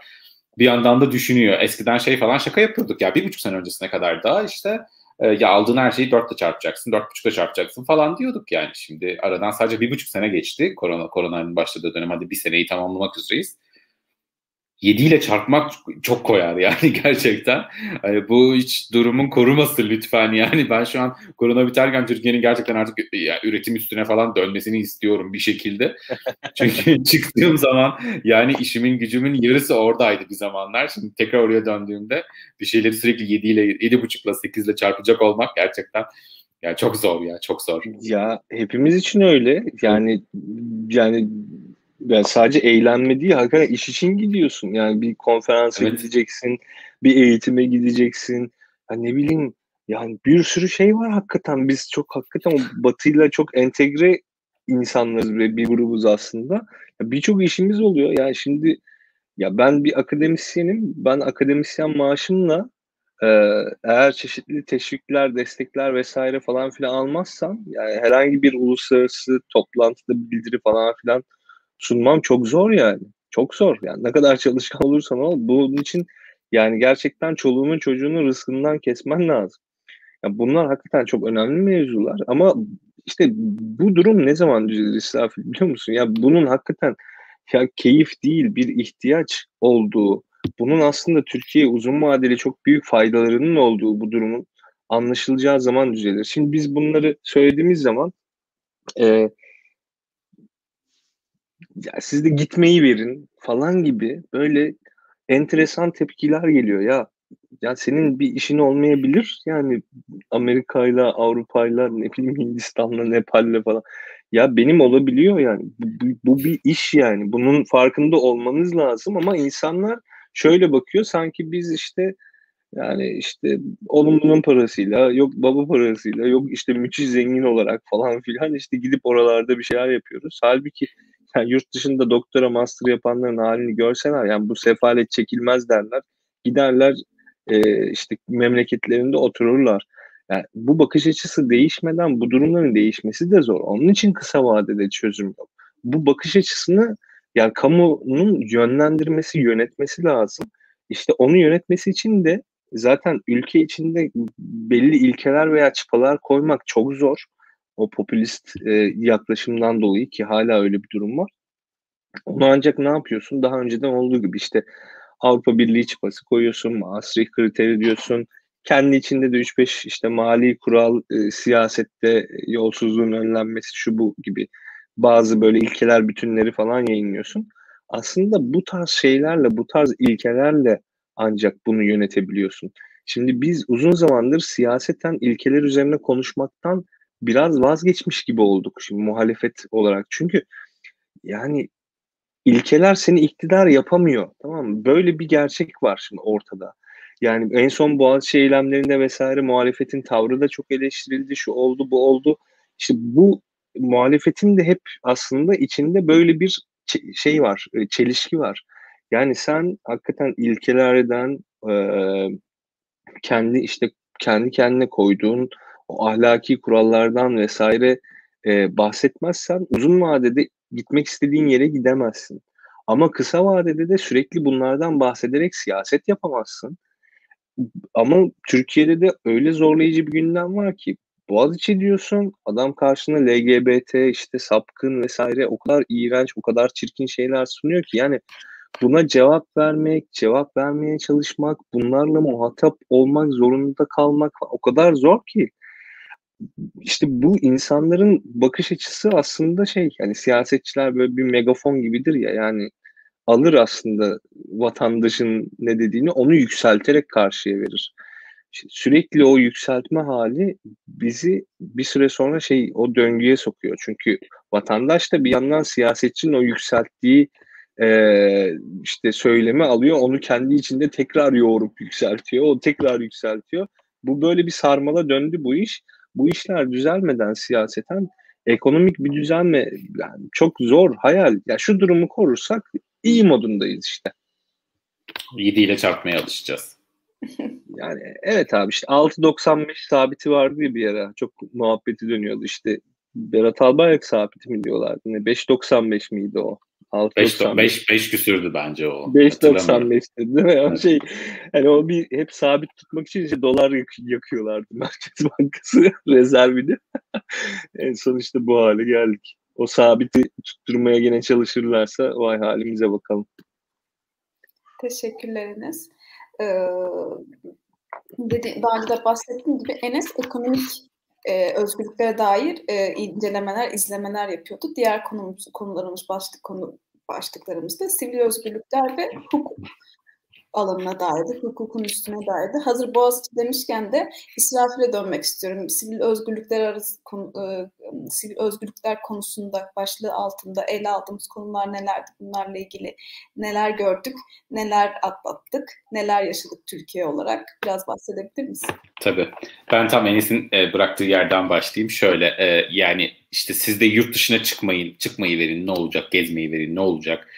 bir yandan da düşünüyor. Eskiden şey falan şaka yapıyorduk ya bir buçuk sene öncesine kadar da işte e, ya aldığın her şeyi dörtle çarpacaksın, dört buçukla çarpacaksın falan diyorduk yani. Şimdi aradan sadece bir buçuk sene geçti korona koronanın başladığı dönem hadi bir seneyi tamamlamak üzereyiz. 7 ile çarpmak çok koyar yani gerçekten. Yani bu hiç durumun koruması lütfen yani. Ben şu an korona biterken Türkiye'nin gerçekten artık ya, üretim üstüne falan dönmesini istiyorum bir şekilde. Çünkü çıktığım zaman yani işimin gücümün yarısı oradaydı bir zamanlar. Şimdi tekrar oraya döndüğümde bir şeyleri sürekli 7 ile 7,5 ile 8 ile çarpacak olmak gerçekten ya çok zor ya çok zor. Ya hepimiz için öyle. Yani yani yani sadece eğlenme değil hakikaten iş için gidiyorsun. Yani bir konferansa evet. gideceksin, bir eğitime gideceksin. Ya ne bileyim yani bir sürü şey var hakikaten. Biz çok hakikaten batıyla çok entegre insanlarız ve bir grubuz aslında. Birçok işimiz oluyor. Yani şimdi ya ben bir akademisyenim. Ben akademisyen maaşımla e, eğer çeşitli teşvikler, destekler vesaire falan filan almazsam yani herhangi bir uluslararası toplantıda bildiri falan filan sunmam çok zor yani. Çok zor. Yani ne kadar çalışkan olursan ol bunun için yani gerçekten çoluğunun çocuğunun rızkından kesmen lazım. Yani bunlar hakikaten çok önemli mevzular ama işte bu durum ne zaman düzelir İsrafil biliyor musun? Ya bunun hakikaten ya keyif değil bir ihtiyaç olduğu, bunun aslında Türkiye uzun vadeli çok büyük faydalarının olduğu bu durumun anlaşılacağı zaman düzelir. Şimdi biz bunları söylediğimiz zaman e, ya siz de gitmeyi verin falan gibi böyle enteresan tepkiler geliyor ya. Ya senin bir işin olmayabilir yani Amerika'yla, Avrupa'yla, ne bileyim Hindistan'la, Nepal'le falan. Ya benim olabiliyor yani. Bu, bu bir iş yani. Bunun farkında olmanız lazım ama insanlar şöyle bakıyor sanki biz işte yani işte onun parasıyla, yok baba parasıyla, yok işte müthiş zengin olarak falan filan işte gidip oralarda bir şeyler yapıyoruz. Halbuki yani yurt dışında doktora, master yapanların halini görseler yani bu sefalet çekilmez derler. Giderler e, işte memleketlerinde otururlar. Yani bu bakış açısı değişmeden bu durumların değişmesi de zor. Onun için kısa vadede çözüm yok. Bu bakış açısını yani kamunun yönlendirmesi, yönetmesi lazım. İşte onu yönetmesi için de zaten ülke içinde belli ilkeler veya çıpalar koymak çok zor o popülist e, yaklaşımdan dolayı ki hala öyle bir durum var. Onu ancak ne yapıyorsun? Daha önceden olduğu gibi işte Avrupa Birliği çıpası koyuyorsun, Maastricht kriteri diyorsun. Kendi içinde de 3-5 işte mali kural, e, siyasette yolsuzluğun önlenmesi şu bu gibi bazı böyle ilkeler bütünleri falan yayınlıyorsun. Aslında bu tarz şeylerle, bu tarz ilkelerle ancak bunu yönetebiliyorsun. Şimdi biz uzun zamandır siyaseten ilkeler üzerine konuşmaktan biraz vazgeçmiş gibi olduk şimdi muhalefet olarak. Çünkü yani ilkeler seni iktidar yapamıyor. Tamam mı? Böyle bir gerçek var şimdi ortada. Yani en son Boğaziçi eylemlerinde vesaire muhalefetin tavrı da çok eleştirildi. Şu oldu, bu oldu. İşte bu muhalefetin de hep aslında içinde böyle bir şey var, e, çelişki var. Yani sen hakikaten ilkelerden kendi işte kendi kendine koyduğun o ahlaki kurallardan vesaire e, bahsetmezsen uzun vadede gitmek istediğin yere gidemezsin. Ama kısa vadede de sürekli bunlardan bahsederek siyaset yapamazsın. Ama Türkiye'de de öyle zorlayıcı bir gündem var ki Boğaziçi diyorsun adam karşına LGBT işte sapkın vesaire o kadar iğrenç o kadar çirkin şeyler sunuyor ki yani buna cevap vermek, cevap vermeye çalışmak, bunlarla muhatap olmak zorunda kalmak o kadar zor ki işte bu insanların bakış açısı aslında şey yani siyasetçiler böyle bir megafon gibidir ya yani alır aslında vatandaşın ne dediğini onu yükselterek karşıya verir. sürekli o yükseltme hali bizi bir süre sonra şey o döngüye sokuyor. Çünkü vatandaş da bir yandan siyasetçinin o yükselttiği e, işte söylemi alıyor onu kendi içinde tekrar yoğurup yükseltiyor. O tekrar yükseltiyor. Bu böyle bir sarmala döndü bu iş. Bu işler düzelmeden siyaseten ekonomik bir düzenme yani çok zor hayal. Ya yani şu durumu korursak iyi modundayız işte. 7 ile çarpmaya alışacağız. yani evet abi işte 6.95 sabiti vardı bir ara. Çok muhabbeti dönüyordu işte. Berat Albayrak sabiti mi diyorlardı? Ne 5.95 miydi o? 5, 5, küsürdü bence o. 5.95 değil mi? Evet. Şey, hani o bir hep sabit tutmak için işte dolar yak- yakıyorlardı Merkez Bankası rezervini. en son işte bu hale geldik. O sabiti tutturmaya yine çalışırlarsa vay halimize bakalım. Teşekkürleriniz. Ee, dedi, daha önce de bahsettiğim gibi Enes ekonomik e, özgürlüklere dair e, incelemeler, izlemeler yapıyordu. Diğer konumuz, konularımız, başlık konu başlıklarımızda sivil özgürlükler ve hukuk alanına dairdi, hukukun üstüne dairdi. Hazır Boğaziçi demişken de İsrafil'e dönmek istiyorum. Sivil özgürlükler arası konu, e, sivil özgürlükler konusunda başlığı altında ele aldığımız konular nelerdi? Bunlarla ilgili neler gördük, neler atlattık, neler yaşadık Türkiye olarak? Biraz bahsedebilir misin? Tabii. Ben tam Enes'in e, bıraktığı yerden başlayayım. Şöyle e, yani işte siz de yurt dışına çıkmayın, çıkmayı verin ne olacak, gezmeyi verin ne olacak.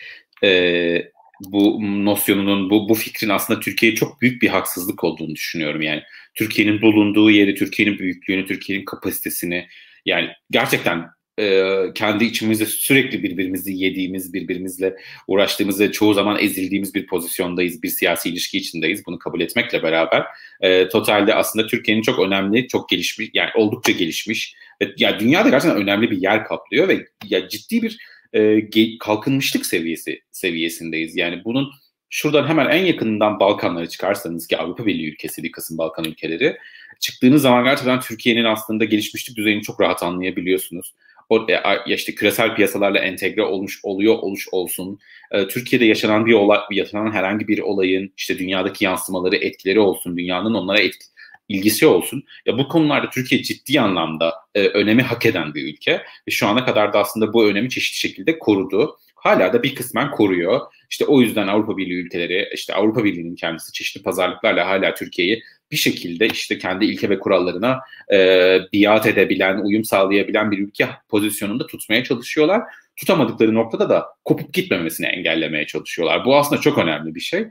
E, bu nosyonunun, bu, bu fikrin aslında Türkiye'ye çok büyük bir haksızlık olduğunu düşünüyorum. Yani Türkiye'nin bulunduğu yeri, Türkiye'nin büyüklüğünü, Türkiye'nin kapasitesini yani gerçekten e, kendi içimizde sürekli birbirimizi yediğimiz, birbirimizle uğraştığımız ve çoğu zaman ezildiğimiz bir pozisyondayız, bir siyasi ilişki içindeyiz. Bunu kabul etmekle beraber e, totalde aslında Türkiye'nin çok önemli, çok gelişmiş, yani oldukça gelişmiş ve ya dünyada gerçekten önemli bir yer kaplıyor ve ya ciddi bir e, kalkınmışlık seviyesi seviyesindeyiz. Yani bunun şuradan hemen en yakınından Balkanlara çıkarsanız ki Avrupa Birliği ülkesi bir kısım Balkan ülkeleri çıktığınız zaman gerçekten Türkiye'nin aslında gelişmişlik düzeyini çok rahat anlayabiliyorsunuz. O, e, ya işte küresel piyasalarla entegre olmuş oluyor oluş olsun. E, Türkiye'de yaşanan bir olay, yaşanan herhangi bir olayın işte dünyadaki yansımaları, etkileri olsun, dünyanın onlara etki, ilgisi olsun. Ya bu konularda Türkiye ciddi anlamda e, önemi hak eden bir ülke ve şu ana kadar da aslında bu önemi çeşitli şekilde korudu. Hala da bir kısmen koruyor. İşte o yüzden Avrupa Birliği ülkeleri, işte Avrupa Birliği'nin kendisi çeşitli pazarlıklarla hala Türkiye'yi bir şekilde işte kendi ilke ve kurallarına e, biat edebilen, uyum sağlayabilen bir ülke pozisyonunda tutmaya çalışıyorlar. Tutamadıkları noktada da kopup gitmemesini engellemeye çalışıyorlar. Bu aslında çok önemli bir şey.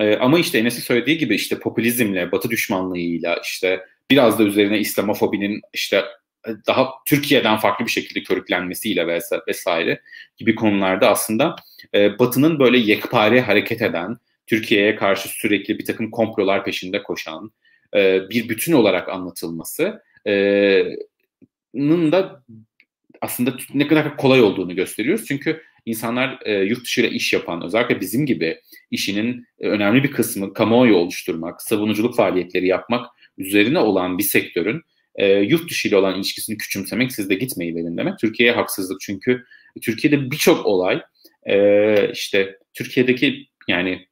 E, ama işte Enes'in söylediği gibi işte popülizmle, batı düşmanlığıyla işte biraz da üzerine İslamofobinin işte daha Türkiye'den farklı bir şekilde körüklenmesiyle vesaire gibi konularda aslında e, Batı'nın böyle yekpare hareket eden, Türkiye'ye karşı sürekli bir takım komplolar peşinde koşan e, bir bütün olarak anlatılması e, da aslında ne kadar kolay olduğunu gösteriyoruz. Çünkü insanlar e, yurt dışıyla iş yapan, özellikle bizim gibi işinin e, önemli bir kısmı kamuoyu oluşturmak, savunuculuk faaliyetleri yapmak üzerine olan bir sektörün e, yurt dışı ile olan ilişkisini küçümsemek, siz de gitmeyi verin demek. Türkiye'ye haksızlık çünkü Türkiye'de birçok olay e, işte Türkiye'deki yani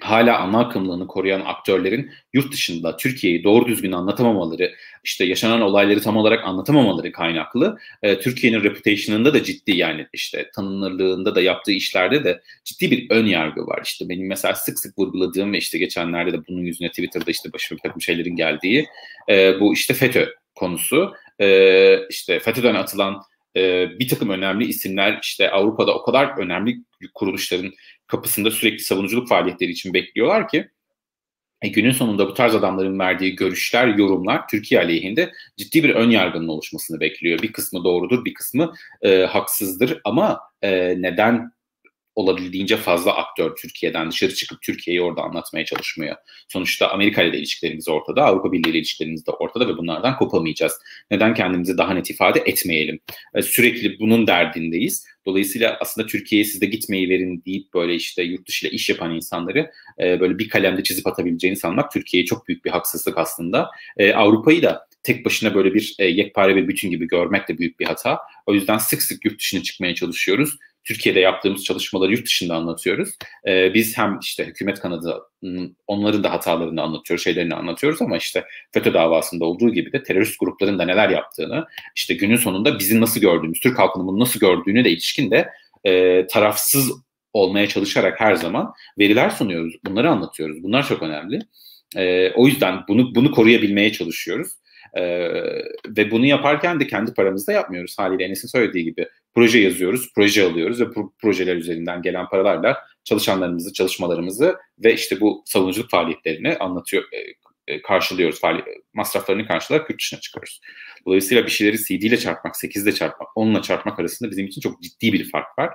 hala ana akımlığını koruyan aktörlerin yurt dışında Türkiye'yi doğru düzgün anlatamamaları, işte yaşanan olayları tam olarak anlatamamaları kaynaklı. E, Türkiye'nin reputation'ında da ciddi yani işte tanınırlığında da yaptığı işlerde de ciddi bir ön yargı var. İşte benim mesela sık sık vurguladığım ve işte geçenlerde de bunun yüzüne Twitter'da işte başıma bir takım şeylerin geldiği e, bu işte FETÖ konusu. E, işte FETÖ'den atılan e, bir takım önemli isimler işte Avrupa'da o kadar önemli kuruluşların kapısında sürekli savunuculuk faaliyetleri için bekliyorlar ki e, günün sonunda bu tarz adamların verdiği görüşler, yorumlar Türkiye aleyhinde ciddi bir ön yargının oluşmasını bekliyor. Bir kısmı doğrudur, bir kısmı e, haksızdır ama e, neden olabildiğince fazla aktör Türkiye'den dışarı çıkıp Türkiye'yi orada anlatmaya çalışmıyor. Sonuçta Amerika ile ilişkilerimiz ortada, Avrupa Birliği ile ilişkilerimiz de ortada ve bunlardan kopamayacağız. Neden kendimizi daha net ifade etmeyelim? E, sürekli bunun derdindeyiz. Dolayısıyla aslında Türkiye'ye siz de gitmeyi verin deyip böyle işte yurt dışı ile iş yapan insanları e, böyle bir kalemde çizip atabileceğini sanmak Türkiye'ye çok büyük bir haksızlık aslında. E, Avrupa'yı da tek başına böyle bir yekpare bir bütün gibi görmek de büyük bir hata. O yüzden sık sık yurt dışına çıkmaya çalışıyoruz. Türkiye'de yaptığımız çalışmaları yurt dışında anlatıyoruz. Ee, biz hem işte hükümet kanadı onların da hatalarını anlatıyoruz, şeylerini anlatıyoruz ama işte FETÖ davasında olduğu gibi de terörist grupların da neler yaptığını, işte günün sonunda bizim nasıl gördüğümüz, Türk halkının bunu nasıl gördüğünü de ilişkin de e, tarafsız olmaya çalışarak her zaman veriler sunuyoruz. Bunları anlatıyoruz. Bunlar çok önemli. E, o yüzden bunu bunu koruyabilmeye çalışıyoruz. Ee, ve bunu yaparken de kendi paramızda yapmıyoruz. Haliyle Enes'in söylediği gibi proje yazıyoruz, proje alıyoruz ve pro- projeler üzerinden gelen paralarla çalışanlarımızı, çalışmalarımızı ve işte bu savunuculuk faaliyetlerini anlatıyor, e, e karşılıyoruz, masraflarını karşılayarak yurt dışına çıkıyoruz. Dolayısıyla bir şeyleri CD ile çarpmak, 8 ile çarpmak, 10 ile çarpmak arasında bizim için çok ciddi bir fark var.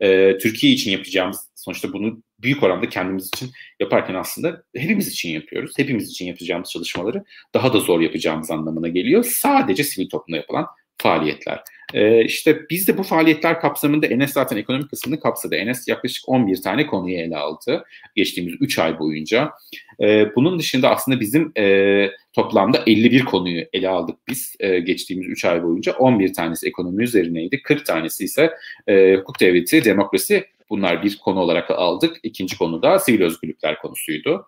Ee, Türkiye için yapacağımız, sonuçta bunu büyük oranda kendimiz için yaparken aslında hepimiz için yapıyoruz. Hepimiz için yapacağımız çalışmaları daha da zor yapacağımız anlamına geliyor. Sadece sivil toplumda yapılan faaliyetler. Ee, işte biz de bu faaliyetler kapsamında Enes zaten ekonomik kısmını kapsadı. Enes yaklaşık 11 tane konuyu ele aldı geçtiğimiz 3 ay boyunca. Ee, bunun dışında aslında bizim e, toplamda 51 konuyu ele aldık biz e, geçtiğimiz 3 ay boyunca. 11 tanesi ekonomi üzerineydi, 40 tanesi ise e, hukuk devleti, demokrasi bunlar bir konu olarak aldık. İkinci konu da sivil özgürlükler konusuydu.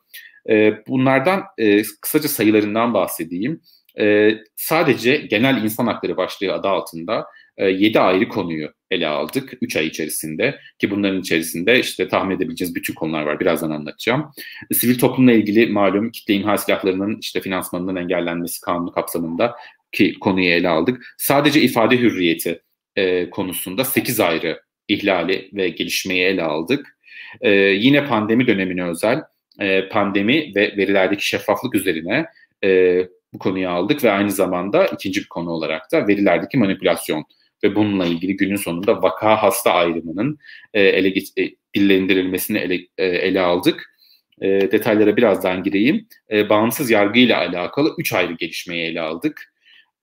E, bunlardan e, kısaca sayılarından bahsedeyim e, sadece genel insan hakları başlığı adı altında e, 7 ayrı konuyu ele aldık 3 ay içerisinde ki bunların içerisinde işte tahmin edebileceğiniz bütün konular var birazdan anlatacağım. Sivil toplumla ilgili malum kitle imha silahlarının işte finansmanının engellenmesi kanunu kapsamında ki konuyu ele aldık. Sadece ifade hürriyeti e, konusunda 8 ayrı ihlali ve gelişmeyi ele aldık. E, yine pandemi dönemine özel e, pandemi ve verilerdeki şeffaflık üzerine e, bu konuyu aldık ve aynı zamanda ikinci bir konu olarak da verilerdeki manipülasyon ve bununla ilgili günün sonunda vaka hasta ayrımının e, ele e, dillendirilmesini ele, e, ele aldık. E, detaylara birazdan gireyim. E, bağımsız yargı ile alakalı üç ayrı gelişmeyi ele aldık.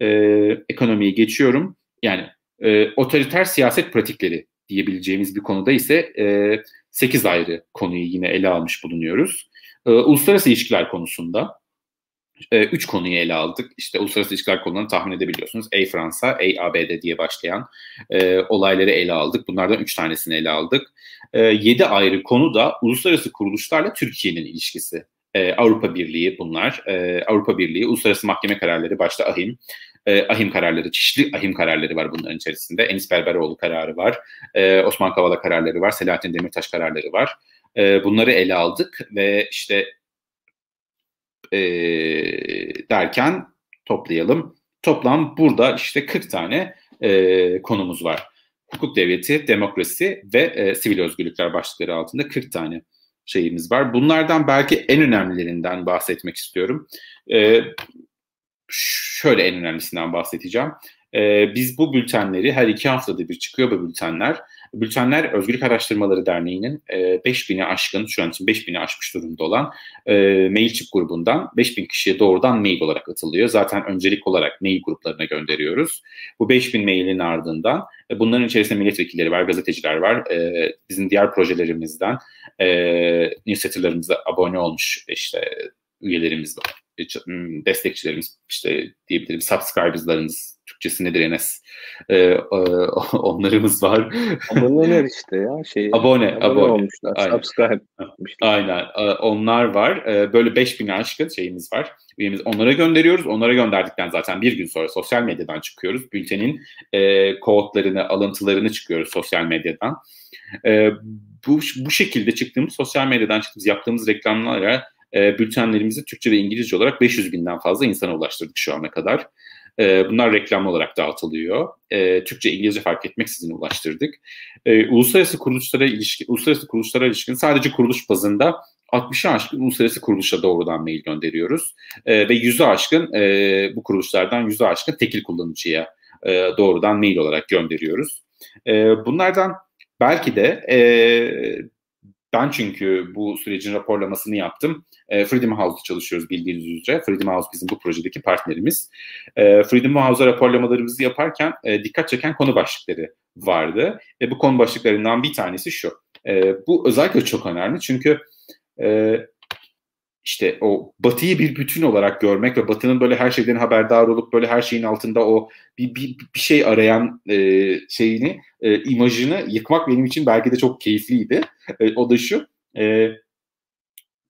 E, ekonomiyi geçiyorum. Yani e, otoriter siyaset pratikleri diyebileceğimiz bir konuda ise e, 8 ayrı konuyu yine ele almış bulunuyoruz. E, uluslararası ilişkiler konusunda e, üç konuyu ele aldık. İşte uluslararası ilişkiler konularını tahmin edebiliyorsunuz. Ey Fransa, Ey ABD diye başlayan e, olayları ele aldık. Bunlardan üç tanesini ele aldık. E, yedi ayrı konu da uluslararası kuruluşlarla Türkiye'nin ilişkisi. E, Avrupa Birliği bunlar. E, Avrupa Birliği, uluslararası mahkeme kararları başta AHİM, e, ahim kararları, çeşitli ahim kararları var bunların içerisinde. Enis Berberoğlu kararı var, e, Osman Kavala kararları var, Selahattin Demirtaş kararları var. E, bunları ele aldık ve işte e, derken toplayalım. Toplam burada işte 40 tane e, konumuz var. Hukuk devleti, demokrasi ve e, sivil özgürlükler başlıkları altında 40 tane şeyimiz var. Bunlardan belki en önemlilerinden bahsetmek istiyorum. E, şöyle en önemlisinden bahsedeceğim. E, biz bu bültenleri her iki haftada bir çıkıyor bu bültenler. Bültenler Özgürlük Araştırmaları Derneği'nin e, 5000'i aşkın, şu an için 5000'i aşmış durumda olan e, Mailchimp grubundan 5000 kişiye doğrudan mail olarak atılıyor. Zaten öncelik olarak mail gruplarına gönderiyoruz. Bu 5000 mailin ardından e, bunların içerisinde milletvekilleri var, gazeteciler var. E, bizim diğer projelerimizden e, newsletterlarımıza abone olmuş işte üyelerimiz var destekçilerimiz işte diyebilirim subscribers'larımız Türkçesi nedir Enes? Ee, onlarımız var. Aboneler işte ya. Şey, abone, abone, abone. olmuşlar. Aynen. Subscribe yapmışlar. Aynen. Onlar var. Ee, böyle 5000 aşkın şeyimiz var. Üyemiz onlara gönderiyoruz. Onlara gönderdikten zaten bir gün sonra sosyal medyadan çıkıyoruz. Bültenin e, kodlarını, alıntılarını çıkıyoruz sosyal medyadan. E, bu, bu şekilde çıktığımız sosyal medyadan çıktığımız yaptığımız reklamlara e, bültenlerimizi Türkçe ve İngilizce olarak 500 binden fazla insana ulaştırdık şu ana kadar. E, bunlar reklam olarak dağıtılıyor. E, Türkçe, İngilizce fark etmeksizin ulaştırdık. E, uluslararası kuruluşlara ilişkin, uluslararası kuruluşlara ilişkin sadece kuruluş bazında 60'ı aşkın uluslararası kuruluşa doğrudan mail gönderiyoruz. E, ve 100'ü aşkın e, bu kuruluşlardan 100'ü aşkın tekil kullanıcıya e, doğrudan mail olarak gönderiyoruz. E, bunlardan belki de e, ben çünkü bu sürecin raporlamasını yaptım. E, Freedom House'da çalışıyoruz bildiğiniz üzere. Freedom House bizim bu projedeki partnerimiz. E, Freedom House'a raporlamalarımızı yaparken e, dikkat çeken konu başlıkları vardı. Ve bu konu başlıklarından bir tanesi şu. E, bu özellikle çok önemli çünkü e, işte o batıyı bir bütün olarak görmek ve batının böyle her şeyden haberdar olup böyle her şeyin altında o bir, bir, bir şey arayan e, şeyini, e, imajını yıkmak benim için belki de çok keyifliydi. E, o da şu, e,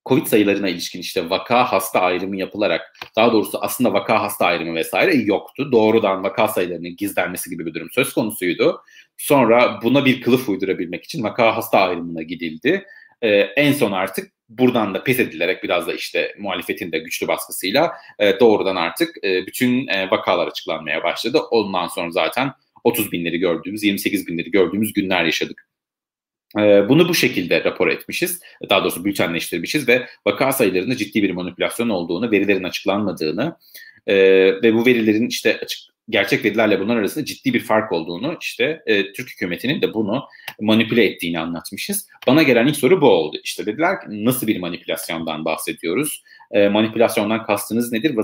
Covid sayılarına ilişkin işte vaka hasta ayrımı yapılarak daha doğrusu aslında vaka hasta ayrımı vesaire yoktu. Doğrudan vaka sayılarının gizlenmesi gibi bir durum söz konusuydu. Sonra buna bir kılıf uydurabilmek için vaka hasta ayrımına gidildi. Ee, en son artık buradan da pes edilerek biraz da işte muhalefetin de güçlü baskısıyla e, doğrudan artık e, bütün e, vakalar açıklanmaya başladı. Ondan sonra zaten 30 binleri gördüğümüz, 28 binleri gördüğümüz günler yaşadık. E, bunu bu şekilde rapor etmişiz. Daha doğrusu bültenleştirmişiz ve vaka sayılarında ciddi bir manipülasyon olduğunu, verilerin açıklanmadığını e, ve bu verilerin işte açık gerçek verilerle bunlar arasında ciddi bir fark olduğunu işte e, Türk hükümetinin de bunu manipüle ettiğini anlatmışız. Bana gelen ilk soru bu oldu. İşte dediler ki nasıl bir manipülasyondan bahsediyoruz? E, manipülasyondan kastınız nedir?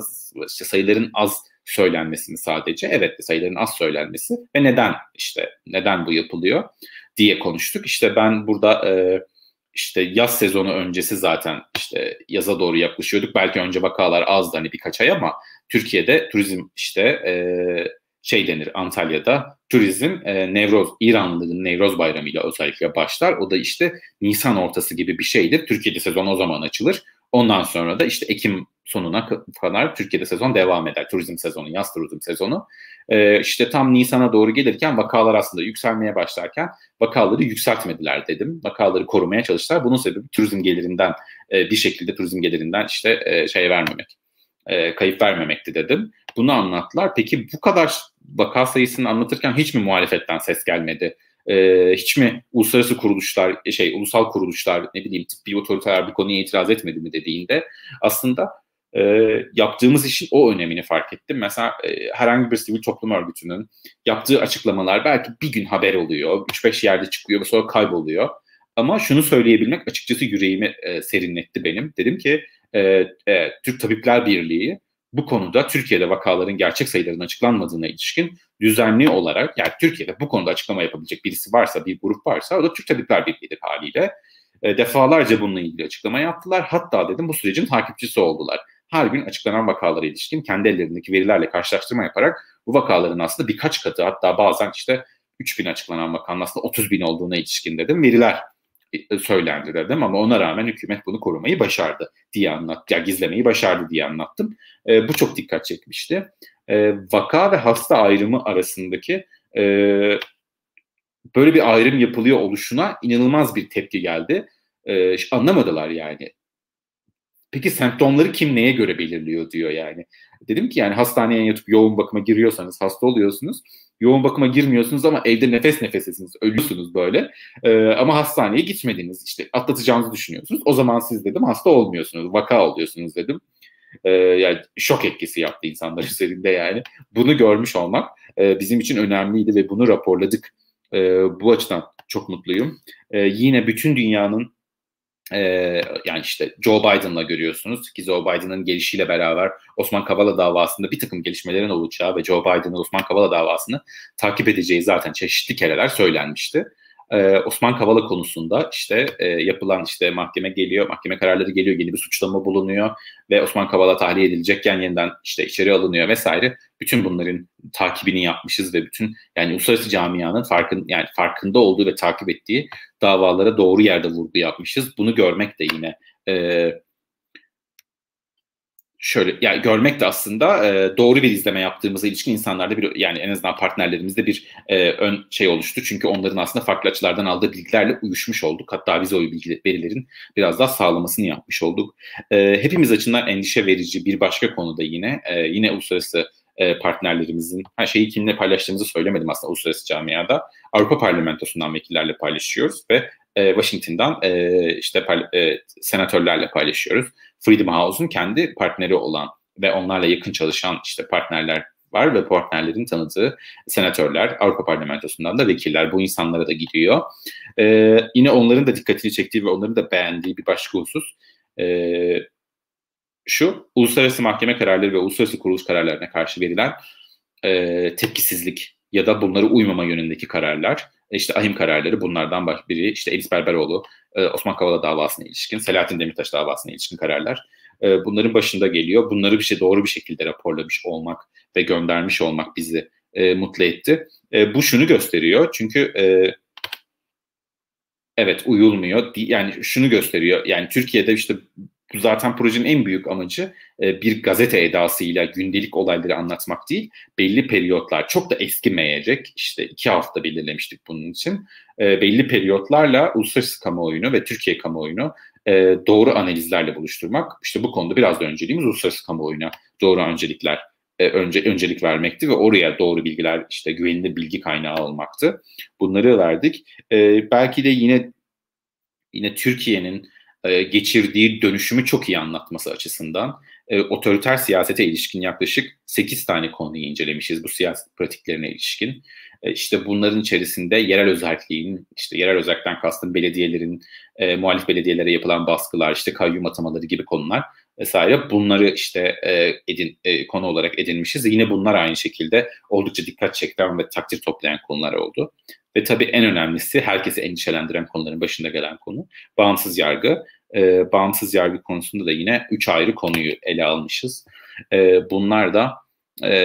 İşte sayıların az söylenmesi mi sadece? Evet sayıların az söylenmesi ve neden işte neden bu yapılıyor diye konuştuk. İşte ben burada e, işte yaz sezonu öncesi zaten işte yaza doğru yaklaşıyorduk. Belki önce vakalar azdı hani birkaç ay ama Türkiye'de turizm işte e, şey denir Antalya'da turizm e, Nevroz İranlıların Nevroz bayramıyla özellikle başlar. O da işte Nisan ortası gibi bir şeydir. Türkiye'de sezon o zaman açılır. Ondan sonra da işte Ekim sonuna kadar Türkiye'de sezon devam eder. Turizm sezonu, yaz turizm sezonu. Ee, işte tam Nisan'a doğru gelirken vakalar aslında yükselmeye başlarken vakaları yükseltmediler dedim. Vakaları korumaya çalıştılar. Bunun sebebi turizm gelirinden e, bir şekilde turizm gelirinden işte e, şey vermemek. E, kayıp vermemekti dedim. Bunu anlattılar. Peki bu kadar vaka sayısını anlatırken hiç mi muhalefetten ses gelmedi? Ee, hiç mi uluslararası kuruluşlar, şey ulusal kuruluşlar ne bileyim tıbbi otoriteler bir konuya itiraz etmedi mi dediğinde aslında e, yaptığımız işin o önemini fark ettim. Mesela e, herhangi bir sivil toplum örgütünün yaptığı açıklamalar belki bir gün haber oluyor, 3-5 yerde çıkıyor ve sonra kayboluyor. Ama şunu söyleyebilmek açıkçası yüreğimi e, serinletti benim. Dedim ki e, e, Türk Tabipler Birliği bu konuda Türkiye'de vakaların gerçek sayılarının açıklanmadığına ilişkin düzenli olarak yani Türkiye'de bu konuda açıklama yapabilecek birisi varsa, bir grup varsa o da Türk Tabipler Birliği'dir haliyle. E, defalarca bununla ilgili açıklama yaptılar. Hatta dedim bu sürecin takipçisi oldular. Her gün açıklanan vakalara ilişkin kendi ellerindeki verilerle karşılaştırma yaparak bu vakaların aslında birkaç katı hatta bazen işte 3 bin açıklanan vakanın aslında 30 bin olduğuna ilişkin dedim veriler söylendi dedim ama ona rağmen hükümet bunu korumayı başardı diye anlat, ya gizlemeyi başardı diye anlattım. E, bu çok dikkat çekmişti. E, vaka ve hasta ayrımı arasındaki e, böyle bir ayrım yapılıyor oluşuna inanılmaz bir tepki geldi. E, anlamadılar yani. Peki semptomları kim neye göre belirliyor diyor yani. Dedim ki yani hastaneye yatıp yoğun bakıma giriyorsanız hasta oluyorsunuz. Yoğun bakıma girmiyorsunuz ama evde nefes nefesesiniz, ölüyorsunuz böyle. Ee, ama hastaneye gitmediniz işte atlatacağınızı düşünüyorsunuz. O zaman siz dedim hasta olmuyorsunuz, vaka oluyorsunuz dedim. Ee, yani şok etkisi yaptı insanlar üzerinde yani. Bunu görmüş olmak e, bizim için önemliydi ve bunu raporladık. E, bu açıdan çok mutluyum. E, yine bütün dünyanın ee, yani işte Joe Biden'la görüyorsunuz ki Joe Biden'ın gelişiyle beraber Osman Kavala davasında bir takım gelişmelerin olacağı ve Joe Biden'ın Osman Kavala davasını takip edeceği zaten çeşitli kereler söylenmişti e, Osman Kavala konusunda işte e, yapılan işte mahkeme geliyor, mahkeme kararları geliyor, yeni bir suçlama bulunuyor ve Osman Kavala tahliye edilecekken yeniden işte içeri alınıyor vesaire. Bütün bunların takibini yapmışız ve bütün yani uluslararası camianın farkın yani farkında olduğu ve takip ettiği davalara doğru yerde vurgu yapmışız. Bunu görmek de yine e, şöyle yani görmek de aslında e, doğru bir izleme yaptığımıza ilişkin insanlarda bir yani en azından partnerlerimizde bir e, ön şey oluştu. Çünkü onların aslında farklı açılardan aldığı bilgilerle uyuşmuş olduk. Hatta biz o bilgi verilerin biraz daha sağlamasını yapmış olduk. E, hepimiz açısından endişe verici bir başka konuda yine e, yine uluslararası e, partnerlerimizin her şeyi kiminle paylaştığımızı söylemedim aslında uluslararası camiada. Avrupa Parlamentosu'ndan vekillerle paylaşıyoruz ve e, Washington'dan e, işte e, senatörlerle paylaşıyoruz. Freedom House'un kendi partneri olan ve onlarla yakın çalışan işte partnerler var ve partnerlerin tanıdığı senatörler, Avrupa Parlamentosu'ndan da vekiller bu insanlara da gidiyor. Ee, yine onların da dikkatini çektiği ve onların da beğendiği bir başka husus e, şu, uluslararası mahkeme kararları ve uluslararası kuruluş kararlarına karşı verilen e, tepkisizlik ya da bunları uymama yönündeki kararlar. İşte ahim kararları bunlardan biri. İşte Elis Berberoğlu, e, Osman Kavala davasına ilişkin, Selahattin Demirtaş davasına ilişkin kararlar. E, bunların başında geliyor. Bunları bir şey doğru bir şekilde raporlamış olmak ve göndermiş olmak bizi e, mutlu etti. Bu şunu gösteriyor. Çünkü evet uyulmuyor. Yani şunu gösteriyor. Yani Türkiye'de işte zaten projenin en büyük amacı e, bir gazete edasıyla gündelik olayları anlatmak değil, belli periyotlar çok da eskimeyecek, işte iki hafta belirlemiştik bunun için, e, belli periyotlarla uluslararası kamuoyunu ve Türkiye kamuoyunu e, doğru analizlerle buluşturmak. İşte bu konuda biraz da önceliğimiz uluslararası kamuoyuna doğru öncelikler önce öncelik vermekti ve oraya doğru bilgiler işte güvenilir bilgi kaynağı olmaktı. Bunları verdik. belki de yine yine Türkiye'nin e, geçirdiği dönüşümü çok iyi anlatması açısından e, otoriter siyasete ilişkin yaklaşık 8 tane konuyu incelemişiz bu siyaset pratiklerine ilişkin. E, işte bunların içerisinde yerel özelliğin, işte yerel özellikten kastım belediyelerin, e, muhalif belediyelere yapılan baskılar, işte kayyum atamaları gibi konular vesaire bunları işte e, edin, e, konu olarak edinmişiz. Yine bunlar aynı şekilde oldukça dikkat çeken ve takdir toplayan konular oldu. Ve tabii en önemlisi herkesi endişelendiren konuların başında gelen konu bağımsız yargı. E, bağımsız yargı konusunda da yine üç ayrı konuyu ele almışız. E, bunlar da e,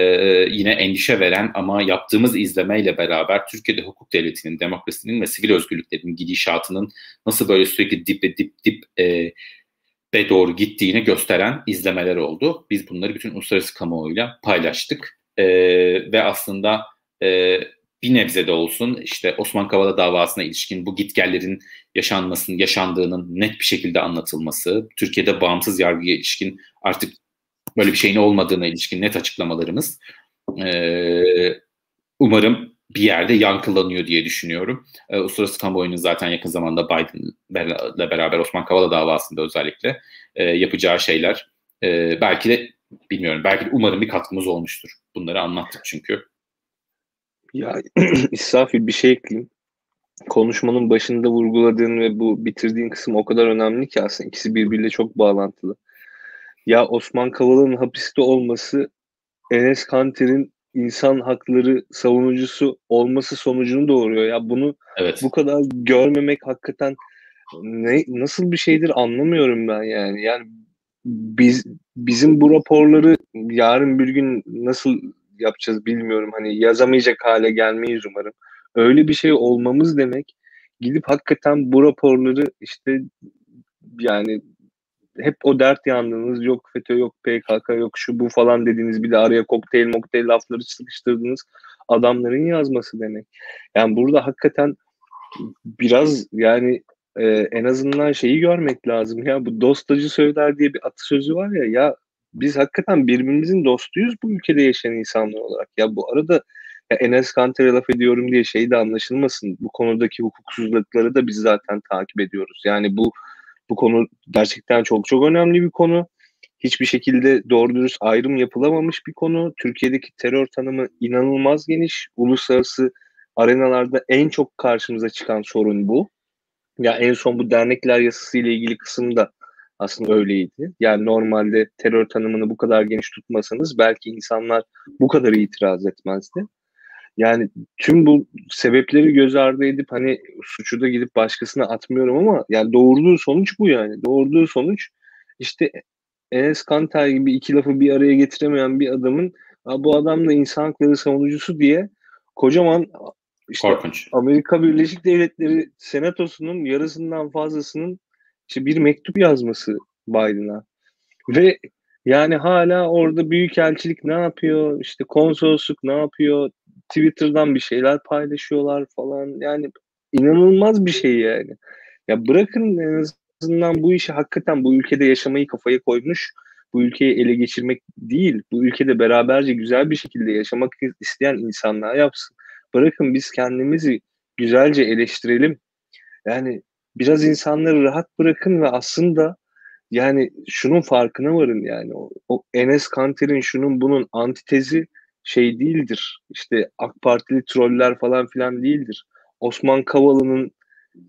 yine endişe veren ama yaptığımız izlemeyle beraber Türkiye'de hukuk devletinin, demokrasinin ve sivil özgürlüklerinin gidişatının nasıl böyle sürekli dip dip dip e, be doğru gittiğini gösteren izlemeler oldu. Biz bunları bütün uluslararası kamuoyuyla paylaştık. E, ve aslında e, bir nebze de olsun işte Osman Kavala davasına ilişkin bu gitgellerin yaşanmasının, yaşandığının net bir şekilde anlatılması, Türkiye'de bağımsız yargıya ilişkin artık böyle bir şeyin olmadığına ilişkin net açıklamalarımız e, umarım bir yerde yankılanıyor diye düşünüyorum. E, Uluslararası kamuoyunun zaten yakın zamanda Biden'la beraber Osman Kavala davasında özellikle e, yapacağı şeyler e, belki de bilmiyorum belki de umarım bir katkımız olmuştur. Bunları anlattık çünkü. Ya İsrafil bir şey ekleyeyim. Konuşmanın başında vurguladığın ve bu bitirdiğin kısım o kadar önemli ki aslında ikisi birbiriyle çok bağlantılı. Ya Osman Kavala'nın hapiste olması Enes Kanter'in insan hakları savunucusu olması sonucunu doğuruyor. Ya bunu evet. bu kadar görmemek hakikaten ne nasıl bir şeydir anlamıyorum ben yani. Yani biz bizim bu raporları yarın bir gün nasıl yapacağız bilmiyorum. Hani yazamayacak hale gelmeyiz umarım. Öyle bir şey olmamız demek gidip hakikaten bu raporları işte yani hep o dert yandınız yok FETÖ yok PKK yok şu bu falan dediğiniz bir de araya kokteyl mokteyl lafları sıkıştırdınız adamların yazması demek. Yani burada hakikaten biraz yani e, en azından şeyi görmek lazım ya bu dostacı söyler diye bir atasözü var ya ya biz hakikaten birbirimizin dostuyuz bu ülkede yaşayan insanlar olarak. Ya bu arada ya Enes Kanter'e laf ediyorum diye şey de anlaşılmasın. Bu konudaki hukuksuzlukları da biz zaten takip ediyoruz. Yani bu bu konu gerçekten çok çok önemli bir konu. Hiçbir şekilde doğru dürüst ayrım yapılamamış bir konu. Türkiye'deki terör tanımı inanılmaz geniş. Uluslararası arenalarda en çok karşımıza çıkan sorun bu. Ya en son bu dernekler yasası ile ilgili kısımda aslında öyleydi. Yani normalde terör tanımını bu kadar geniş tutmasanız belki insanlar bu kadar itiraz etmezdi. Yani tüm bu sebepleri göz ardı edip hani suçu da gidip başkasına atmıyorum ama yani doğurduğu sonuç bu yani. Doğurduğu sonuç işte Enes Kanter gibi iki lafı bir araya getiremeyen bir adamın bu adam da insan hakları savunucusu diye kocaman işte Korkunç. Amerika Birleşik Devletleri Senatosu'nun yarısından fazlasının bir mektup yazması Biden'a. Ve yani hala orada büyükelçilik ne yapıyor? İşte konsolosluk ne yapıyor? Twitter'dan bir şeyler paylaşıyorlar falan. Yani inanılmaz bir şey yani. Ya bırakın en azından bu işi hakikaten bu ülkede yaşamayı kafaya koymuş, bu ülkeyi ele geçirmek değil, bu ülkede beraberce güzel bir şekilde yaşamak isteyen insanlar yapsın. Bırakın biz kendimizi güzelce eleştirelim. Yani biraz insanları rahat bırakın ve aslında yani şunun farkına varın yani o, o Enes Kanter'in şunun bunun antitezi şey değildir. İşte AK Partili troller falan filan değildir. Osman Kavala'nın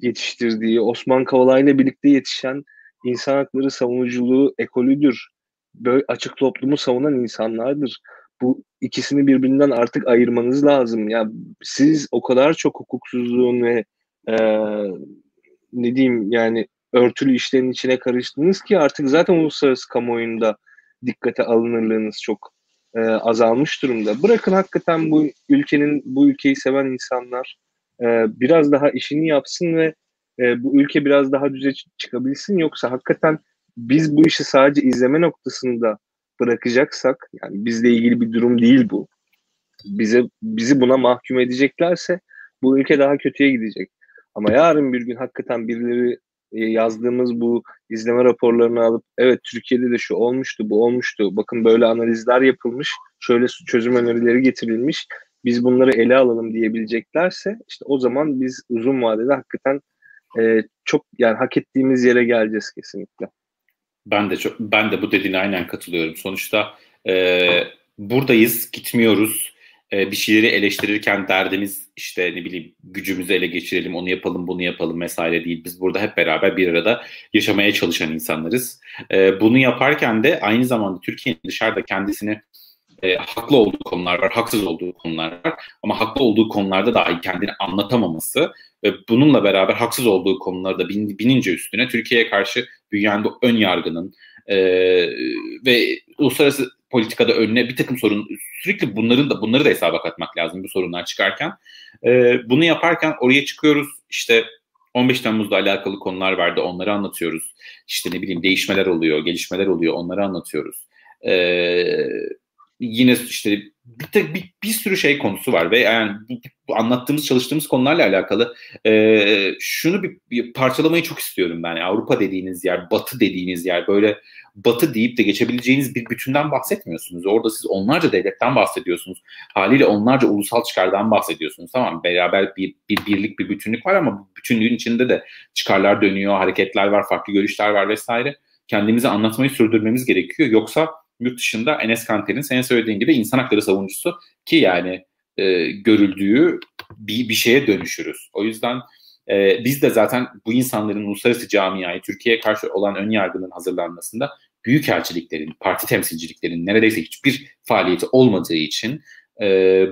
yetiştirdiği, Osman Kavala ile birlikte yetişen insan hakları savunuculuğu ekolüdür. Böyle açık toplumu savunan insanlardır. Bu ikisini birbirinden artık ayırmanız lazım. Ya yani siz o kadar çok hukuksuzluğun ve e, ne diyeyim yani örtülü işlerin içine karıştınız ki artık zaten uluslararası kamuoyunda dikkate alınırlığınız çok e, azalmış durumda. Bırakın hakikaten bu ülkenin bu ülkeyi seven insanlar e, biraz daha işini yapsın ve e, bu ülke biraz daha düze çıkabilsin yoksa hakikaten biz bu işi sadece izleme noktasında bırakacaksak yani bizle ilgili bir durum değil bu. Bize bizi buna mahkum edeceklerse bu ülke daha kötüye gidecek. Ama yarın bir gün hakikaten birileri e, yazdığımız bu izleme raporlarını alıp evet Türkiye'de de şu olmuştu, bu olmuştu. Bakın böyle analizler yapılmış, şöyle çözüm önerileri getirilmiş. Biz bunları ele alalım diyebileceklerse işte o zaman biz uzun vadede hakikaten e, çok yani hak ettiğimiz yere geleceğiz kesinlikle. Ben de çok ben de bu dediğine aynen katılıyorum. Sonuçta e, buradayız, gitmiyoruz. E, bir şeyleri eleştirirken derdimiz işte ne bileyim gücümüzü ele geçirelim, onu yapalım, bunu yapalım vesaire değil. Biz burada hep beraber bir arada yaşamaya çalışan insanlarız. E, bunu yaparken de aynı zamanda Türkiye'nin dışarıda kendisini e, haklı olduğu konular var, haksız olduğu konular var. Ama haklı olduğu konularda dahi kendini anlatamaması ve bununla beraber haksız olduğu konularda bin, binince üstüne Türkiye'ye karşı büyüyen bu ön yargının e, ve uluslararası politikada önüne bir takım sorun sürekli bunların da bunları da hesaba katmak lazım bu sorunlar çıkarken. E, bunu yaparken oraya çıkıyoruz işte 15 Temmuz'da alakalı konular vardı onları anlatıyoruz. İşte ne bileyim değişmeler oluyor, gelişmeler oluyor onları anlatıyoruz. Ee, yine işte bir, bir, bir sürü şey konusu var ve yani bu, bu anlattığımız çalıştığımız konularla alakalı e, şunu bir, bir parçalamayı çok istiyorum ben. Yani Avrupa dediğiniz yer, Batı dediğiniz yer böyle Batı deyip de geçebileceğiniz bir bütünden bahsetmiyorsunuz. Orada siz onlarca devletten bahsediyorsunuz. Haliyle onlarca ulusal çıkardan bahsediyorsunuz. Tamam beraber bir, bir birlik, bir bütünlük var ama bütünlüğün içinde de çıkarlar dönüyor, hareketler var, farklı görüşler var vesaire. Kendimizi anlatmayı sürdürmemiz gerekiyor. Yoksa yurt dışında Enes Kanter'in senin söylediğin gibi insan hakları savunucusu ki yani e, görüldüğü bir, bir şeye dönüşürüz. O yüzden e, biz de zaten bu insanların uluslararası camiayı Türkiye'ye karşı olan ön yargının hazırlanmasında büyük elçiliklerin, parti temsilciliklerin neredeyse hiçbir faaliyeti olmadığı için e,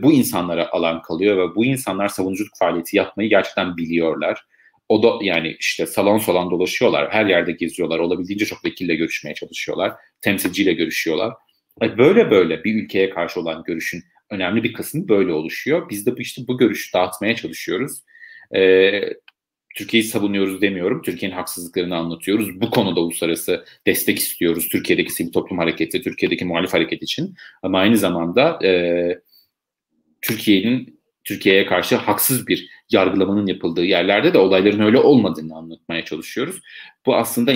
bu insanlara alan kalıyor ve bu insanlar savunuculuk faaliyeti yapmayı gerçekten biliyorlar. O da yani işte salon salon dolaşıyorlar. Her yerde geziyorlar. Olabildiğince çok vekille görüşmeye çalışıyorlar. Temsilciyle görüşüyorlar. E, böyle böyle bir ülkeye karşı olan görüşün önemli bir kısmı böyle oluşuyor. Biz de işte bu görüşü dağıtmaya çalışıyoruz. Ee, Türkiye'yi savunuyoruz demiyorum. Türkiye'nin haksızlıklarını anlatıyoruz. Bu konuda uluslararası destek istiyoruz. Türkiye'deki sivil toplum hareketi, Türkiye'deki muhalif hareket için. Ama aynı zamanda e, Türkiye'nin Türkiye'ye karşı haksız bir yargılamanın yapıldığı yerlerde de olayların öyle olmadığını anlatmaya çalışıyoruz. Bu aslında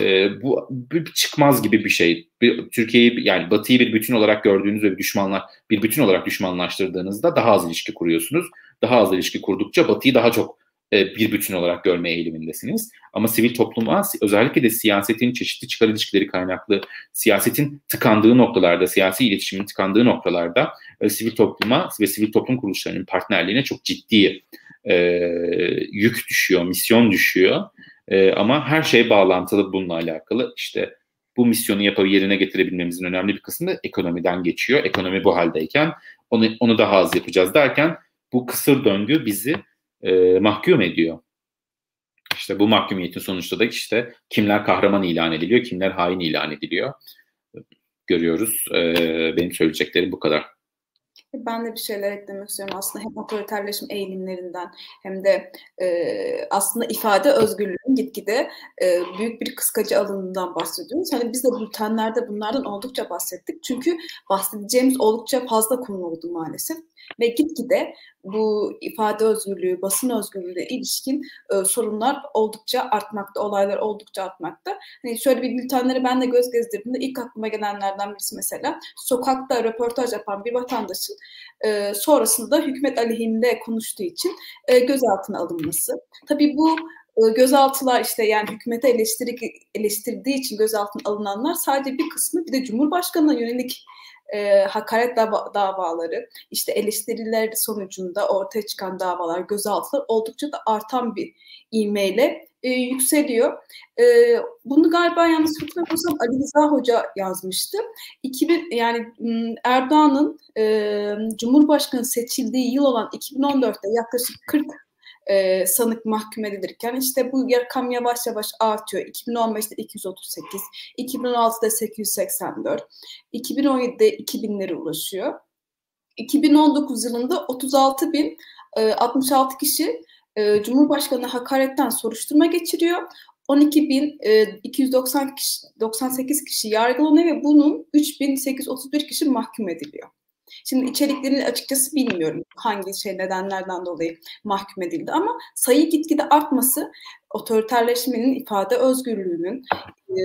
e, bu bir çıkmaz gibi bir şey. Türkiye'yi yani Batı'yı bir bütün olarak gördüğünüz ve düşmanlar bir bütün olarak düşmanlaştırdığınızda daha az ilişki kuruyorsunuz. Daha az ilişki kurdukça Batı'yı daha çok bir bütün olarak görme eğilimindesiniz. Ama sivil topluma özellikle de siyasetin çeşitli çıkar ilişkileri kaynaklı siyasetin tıkandığı noktalarda, siyasi iletişimin tıkandığı noktalarda e, sivil topluma ve sivil toplum kuruluşlarının partnerliğine çok ciddi e, yük düşüyor, misyon düşüyor. E, ama her şey bağlantılı bununla alakalı. İşte bu misyonu yapıp yerine getirebilmemizin önemli bir kısmı ekonomiden geçiyor. Ekonomi bu haldeyken onu, onu daha az yapacağız derken bu kısır döngü bizi e, mahkum ediyor. İşte bu mahkumiyetin sonuçta da işte kimler kahraman ilan ediliyor, kimler hain ilan ediliyor görüyoruz. E, benim söyleyeceklerim bu kadar. Ben de bir şeyler eklemek istiyorum aslında hem otoriterleşme eğilimlerinden hem de e, aslında ifade özgürlüğünün gitgide e, büyük bir kıskacı alanından bahsediyoruz. Hani biz de bültenlerde bunlardan oldukça bahsettik. Çünkü bahsedeceğimiz oldukça fazla konu oldu maalesef ve gitgide bu ifade özgürlüğü, basın özgürlüğü ilişkin e, sorunlar oldukça artmakta, olaylar oldukça artmakta. Hani şöyle bir bültenleri ben de göz gezdirdiğimde ilk aklıma gelenlerden birisi mesela sokakta röportaj yapan bir vatandaşın e, sonrasında hükümet aleyhinde konuştuğu için e, gözaltına alınması. Tabii bu e, gözaltılar işte yani hükümete eleştiri, eleştirdiği için gözaltına alınanlar sadece bir kısmı bir de Cumhurbaşkanı'na yönelik e, hakaret dava, davaları, işte eleştiriler sonucunda ortaya çıkan davalar, gözaltılar oldukça da artan bir ivmeyle e, yükseliyor. E, bunu galiba yanlış hatırlamıyorsam Ali Rıza Hoca yazmıştı. 2000 yani Erdoğan'ın e, Cumhurbaşkanı seçildiği yıl olan 2014'te yaklaşık 40 e, sanık mahkum edilirken işte bu rakam yavaş yavaş artıyor. 2015'te 238, 2016'da 884, 2017'de 2000'lere ulaşıyor. 2019 yılında 36 bin e, 66 kişi e, Cumhurbaşkanı hakaretten soruşturma geçiriyor. 12.298 kişi, 98 kişi yargılanıyor ve bunun 3.831 kişi mahkum ediliyor. Şimdi içeriklerini açıkçası bilmiyorum hangi şey nedenlerden dolayı mahkum edildi ama sayı gitgide artması otoriterleşmenin ifade özgürlüğünün e,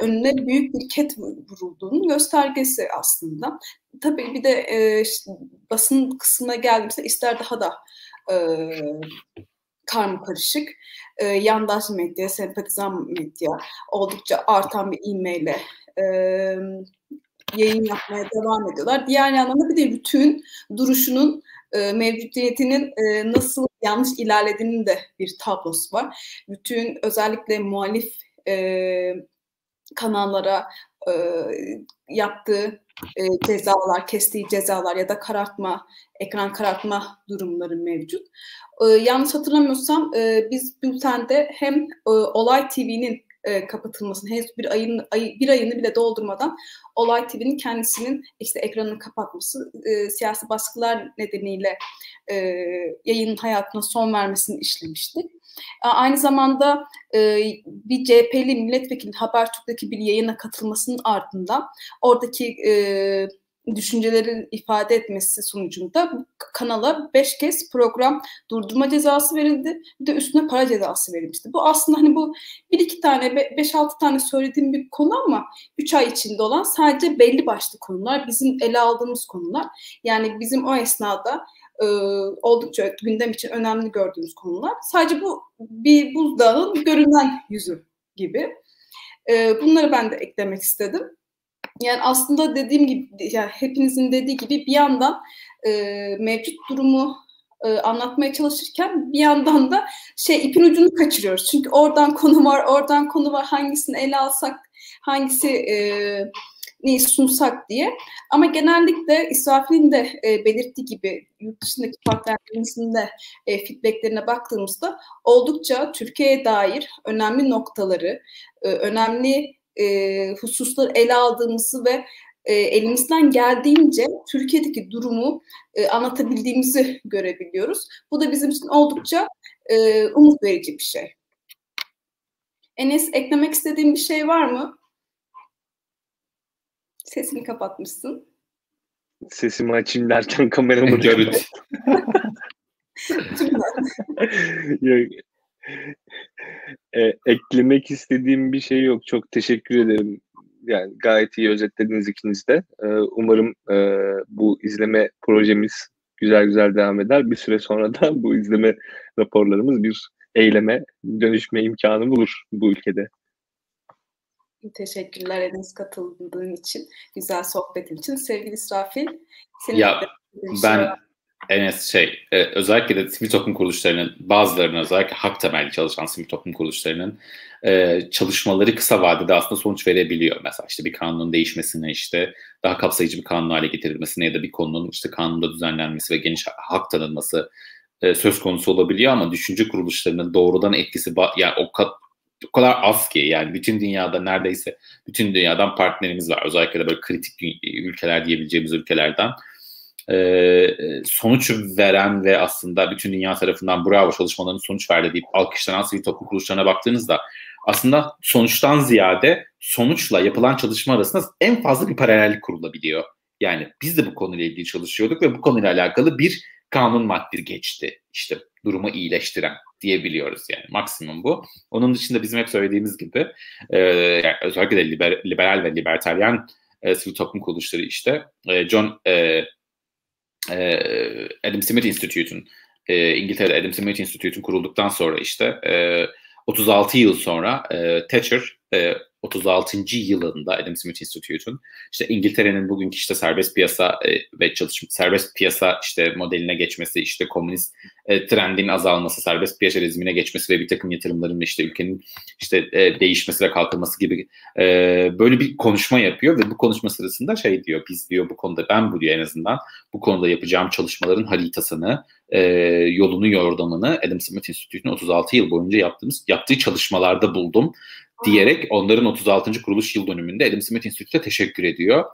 önüne büyük bir ket vurulduğunun göstergesi aslında. Tabii bir de e, işte, basın kısmına geldiğimizde ister daha da e, karma karışık e, yandaş medya, sempatizan medya oldukça artan bir e-maille e, yayın yapmaya devam ediyorlar. Diğer yandan da bir de bütün duruşunun e, mevcudiyetinin e, nasıl yanlış ilerlediğinin de bir tablosu var. Bütün özellikle muhalif e, kanallara e, yaptığı e, cezalar, kestiği cezalar ya da karartma, ekran karartma durumları mevcut. E, yanlış hatırlamıyorsam e, biz bültende hem e, Olay TV'nin e, kapatılmasını henüz bir ayın ay, bir ayını bile doldurmadan Olay TV'nin kendisinin işte ekranını kapatması, e, siyasi baskılar nedeniyle e, yayının hayatına son vermesini işlemiştik. Aynı zamanda e, bir CHP'li milletvekili Habertürk'teki bir yayına katılmasının ardından oradaki e, düşüncelerin ifade etmesi sonucunda kanala beş kez program durdurma cezası verildi. Bir de üstüne para cezası verilmişti. Bu aslında hani bu bir iki tane, beş altı tane söylediğim bir konu ama üç ay içinde olan sadece belli başlı konular. Bizim ele aldığımız konular. Yani bizim o esnada e, oldukça gündem için önemli gördüğümüz konular. Sadece bu bir buzdağının görünen yüzü gibi. E, bunları ben de eklemek istedim. Yani aslında dediğim gibi, yani hepinizin dediği gibi bir yandan e, mevcut durumu e, anlatmaya çalışırken bir yandan da şey ipin ucunu kaçırıyoruz. Çünkü oradan konu var, oradan konu var. Hangisini ele alsak, hangisi e, neyi sunsak diye. Ama genellikle İsrafil'in de e, belirttiği gibi yurt dışındaki partnerlerimizin de e, feedbacklerine baktığımızda oldukça Türkiye'ye dair önemli noktaları, e, önemli e, hususları ele aldığımızı ve e, elimizden geldiğince Türkiye'deki durumu e, anlatabildiğimizi görebiliyoruz. Bu da bizim için oldukça e, umut verici bir şey. Enes eklemek istediğin bir şey var mı? Sesini kapatmışsın. Sesimi açayım derken kameramı görüntü. Yok. E, eklemek istediğim bir şey yok. Çok teşekkür ederim. Yani gayet iyi özetlediniz ikiniz de. E, umarım e, bu izleme projemiz güzel güzel devam eder. Bir süre sonra da bu izleme raporlarımız bir eyleme dönüşme imkanı bulur bu ülkede. Teşekkürler Enes katıldığın için, güzel sohbetin için. Sevgili İsrafil, senin ya, ben Enes şey, e, özellikle de sivil toplum kuruluşlarının bazılarının özellikle hak temelli çalışan sivil toplum kuruluşlarının e, çalışmaları kısa vadede aslında sonuç verebiliyor. Mesela işte bir kanunun değişmesine işte daha kapsayıcı bir kanun hale getirilmesine ya da bir konunun işte kanunda düzenlenmesi ve geniş hak tanınması e, söz konusu olabiliyor ama düşünce kuruluşlarının doğrudan etkisi yani o kat, o kadar az ki yani bütün dünyada neredeyse bütün dünyadan partnerimiz var. Özellikle de böyle kritik ülkeler diyebileceğimiz ülkelerden e, sonuç veren ve aslında bütün dünya tarafından bravo çalışmalarının sonuç verdi deyip alkışlanan sivil toplum kuruluşlarına baktığınızda aslında sonuçtan ziyade sonuçla yapılan çalışma arasında en fazla bir paralellik kurulabiliyor. Yani biz de bu konuyla ilgili çalışıyorduk ve bu konuyla alakalı bir kanun maddesi geçti. İşte durumu iyileştiren diyebiliyoruz yani maksimum bu. Onun dışında bizim hep söylediğimiz gibi e, yani özellikle de liber, liberal ve libertaryen e, sivil toplum kuruluşları işte e, John e, e, Adam Smith Institute'un e, İngiltere'de Adam Smith Institute'un kurulduktan sonra işte e, 36 yıl sonra e, Thatcher e, 36. yılında Adam Smith Institute'un işte İngiltere'nin bugünkü işte serbest piyasa e, ve çalışma serbest piyasa işte modeline geçmesi, işte komünist e, trendin azalması, serbest piyasa rejimine geçmesi ve bir takım yatırımların işte ülkenin işte e, değişmesi ve kalkınması gibi e, böyle bir konuşma yapıyor ve bu konuşma sırasında şey diyor biz diyor bu konuda ben bu diyor en azından bu konuda yapacağım çalışmaların haritasını e, yolunu yordamını Adam Smith Institute'un 36 yıl boyunca yaptığımız yaptığı çalışmalarda buldum diyerek onların 36. kuruluş yıl dönümünde Adam Smith Institute'e teşekkür ediyor.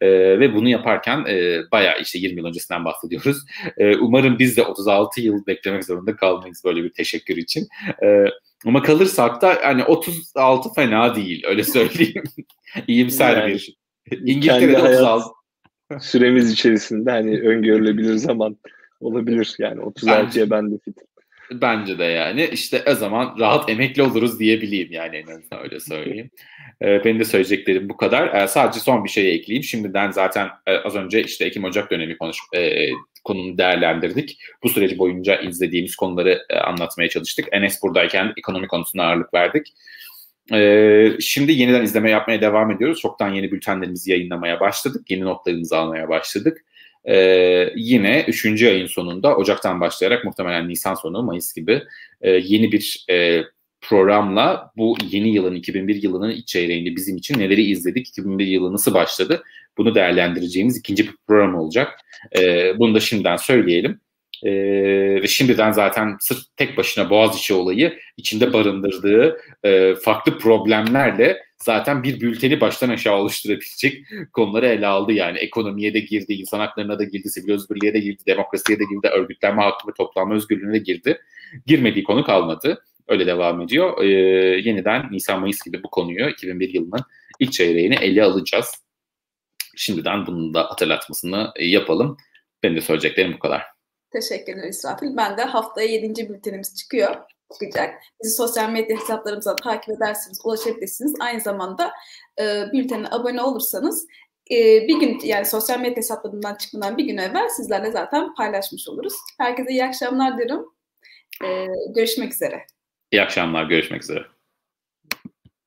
E, ve bunu yaparken e, bayağı işte 20 yıl öncesinden bahsediyoruz. E, umarım biz de 36 yıl beklemek zorunda kalmayız böyle bir teşekkür için. E, ama kalırsak da hani 36 fena değil öyle söyleyeyim. İyimser yani, bir. İngiltere'de 36 süremiz içerisinde hani öngörülebilir zaman olabilir yani 36'ya ben de fitim. Bence de yani. işte o zaman rahat emekli oluruz diyebileyim yani en azından öyle söyleyeyim. Ee, benim de söyleyeceklerim bu kadar. Ee, sadece son bir şey ekleyeyim. Şimdiden zaten e, az önce işte Ekim-Ocak dönemi konuş, e, konunu değerlendirdik. Bu süreci boyunca izlediğimiz konuları e, anlatmaya çalıştık. Enes buradayken ekonomi konusuna ağırlık verdik. Ee, şimdi yeniden izleme yapmaya devam ediyoruz. Çoktan yeni bültenlerimizi yayınlamaya başladık. Yeni notlarımızı almaya başladık. Ee, yine 3. ayın sonunda Ocak'tan başlayarak muhtemelen Nisan sonu Mayıs gibi e, yeni bir e, programla bu yeni yılın 2001 yılının iç çeyreğinde bizim için neleri izledik, 2001 yılı nasıl başladı bunu değerlendireceğimiz ikinci bir program olacak. E, bunu da şimdiden söyleyelim. E, ve şimdiden zaten sırf tek başına Boğaziçi olayı içinde barındırdığı e, farklı problemlerle zaten bir bülteni baştan aşağı oluşturabilecek konuları ele aldı. Yani ekonomiye de girdi, insan haklarına da girdi, sivil özgürlüğe de girdi, demokrasiye de girdi, örgütlenme hakkı ve toplanma özgürlüğüne de girdi. Girmediği konu kalmadı. Öyle devam ediyor. Ee, yeniden Nisan-Mayıs gibi bu konuyu 2001 yılının ilk çeyreğini ele alacağız. Şimdiden bunun da hatırlatmasını yapalım. Benim de söyleyeceklerim bu kadar. Teşekkürler İsrafil. Ben de haftaya 7. bültenimiz çıkıyor çıkacak. Bizi sosyal medya hesaplarımızdan takip edersiniz, ulaşabilirsiniz. Aynı zamanda e, bültene abone olursanız e, bir gün yani sosyal medya hesaplarından çıkmadan bir gün evvel sizlerle zaten paylaşmış oluruz. Herkese iyi akşamlar diyorum. E, görüşmek üzere. İyi akşamlar, görüşmek üzere.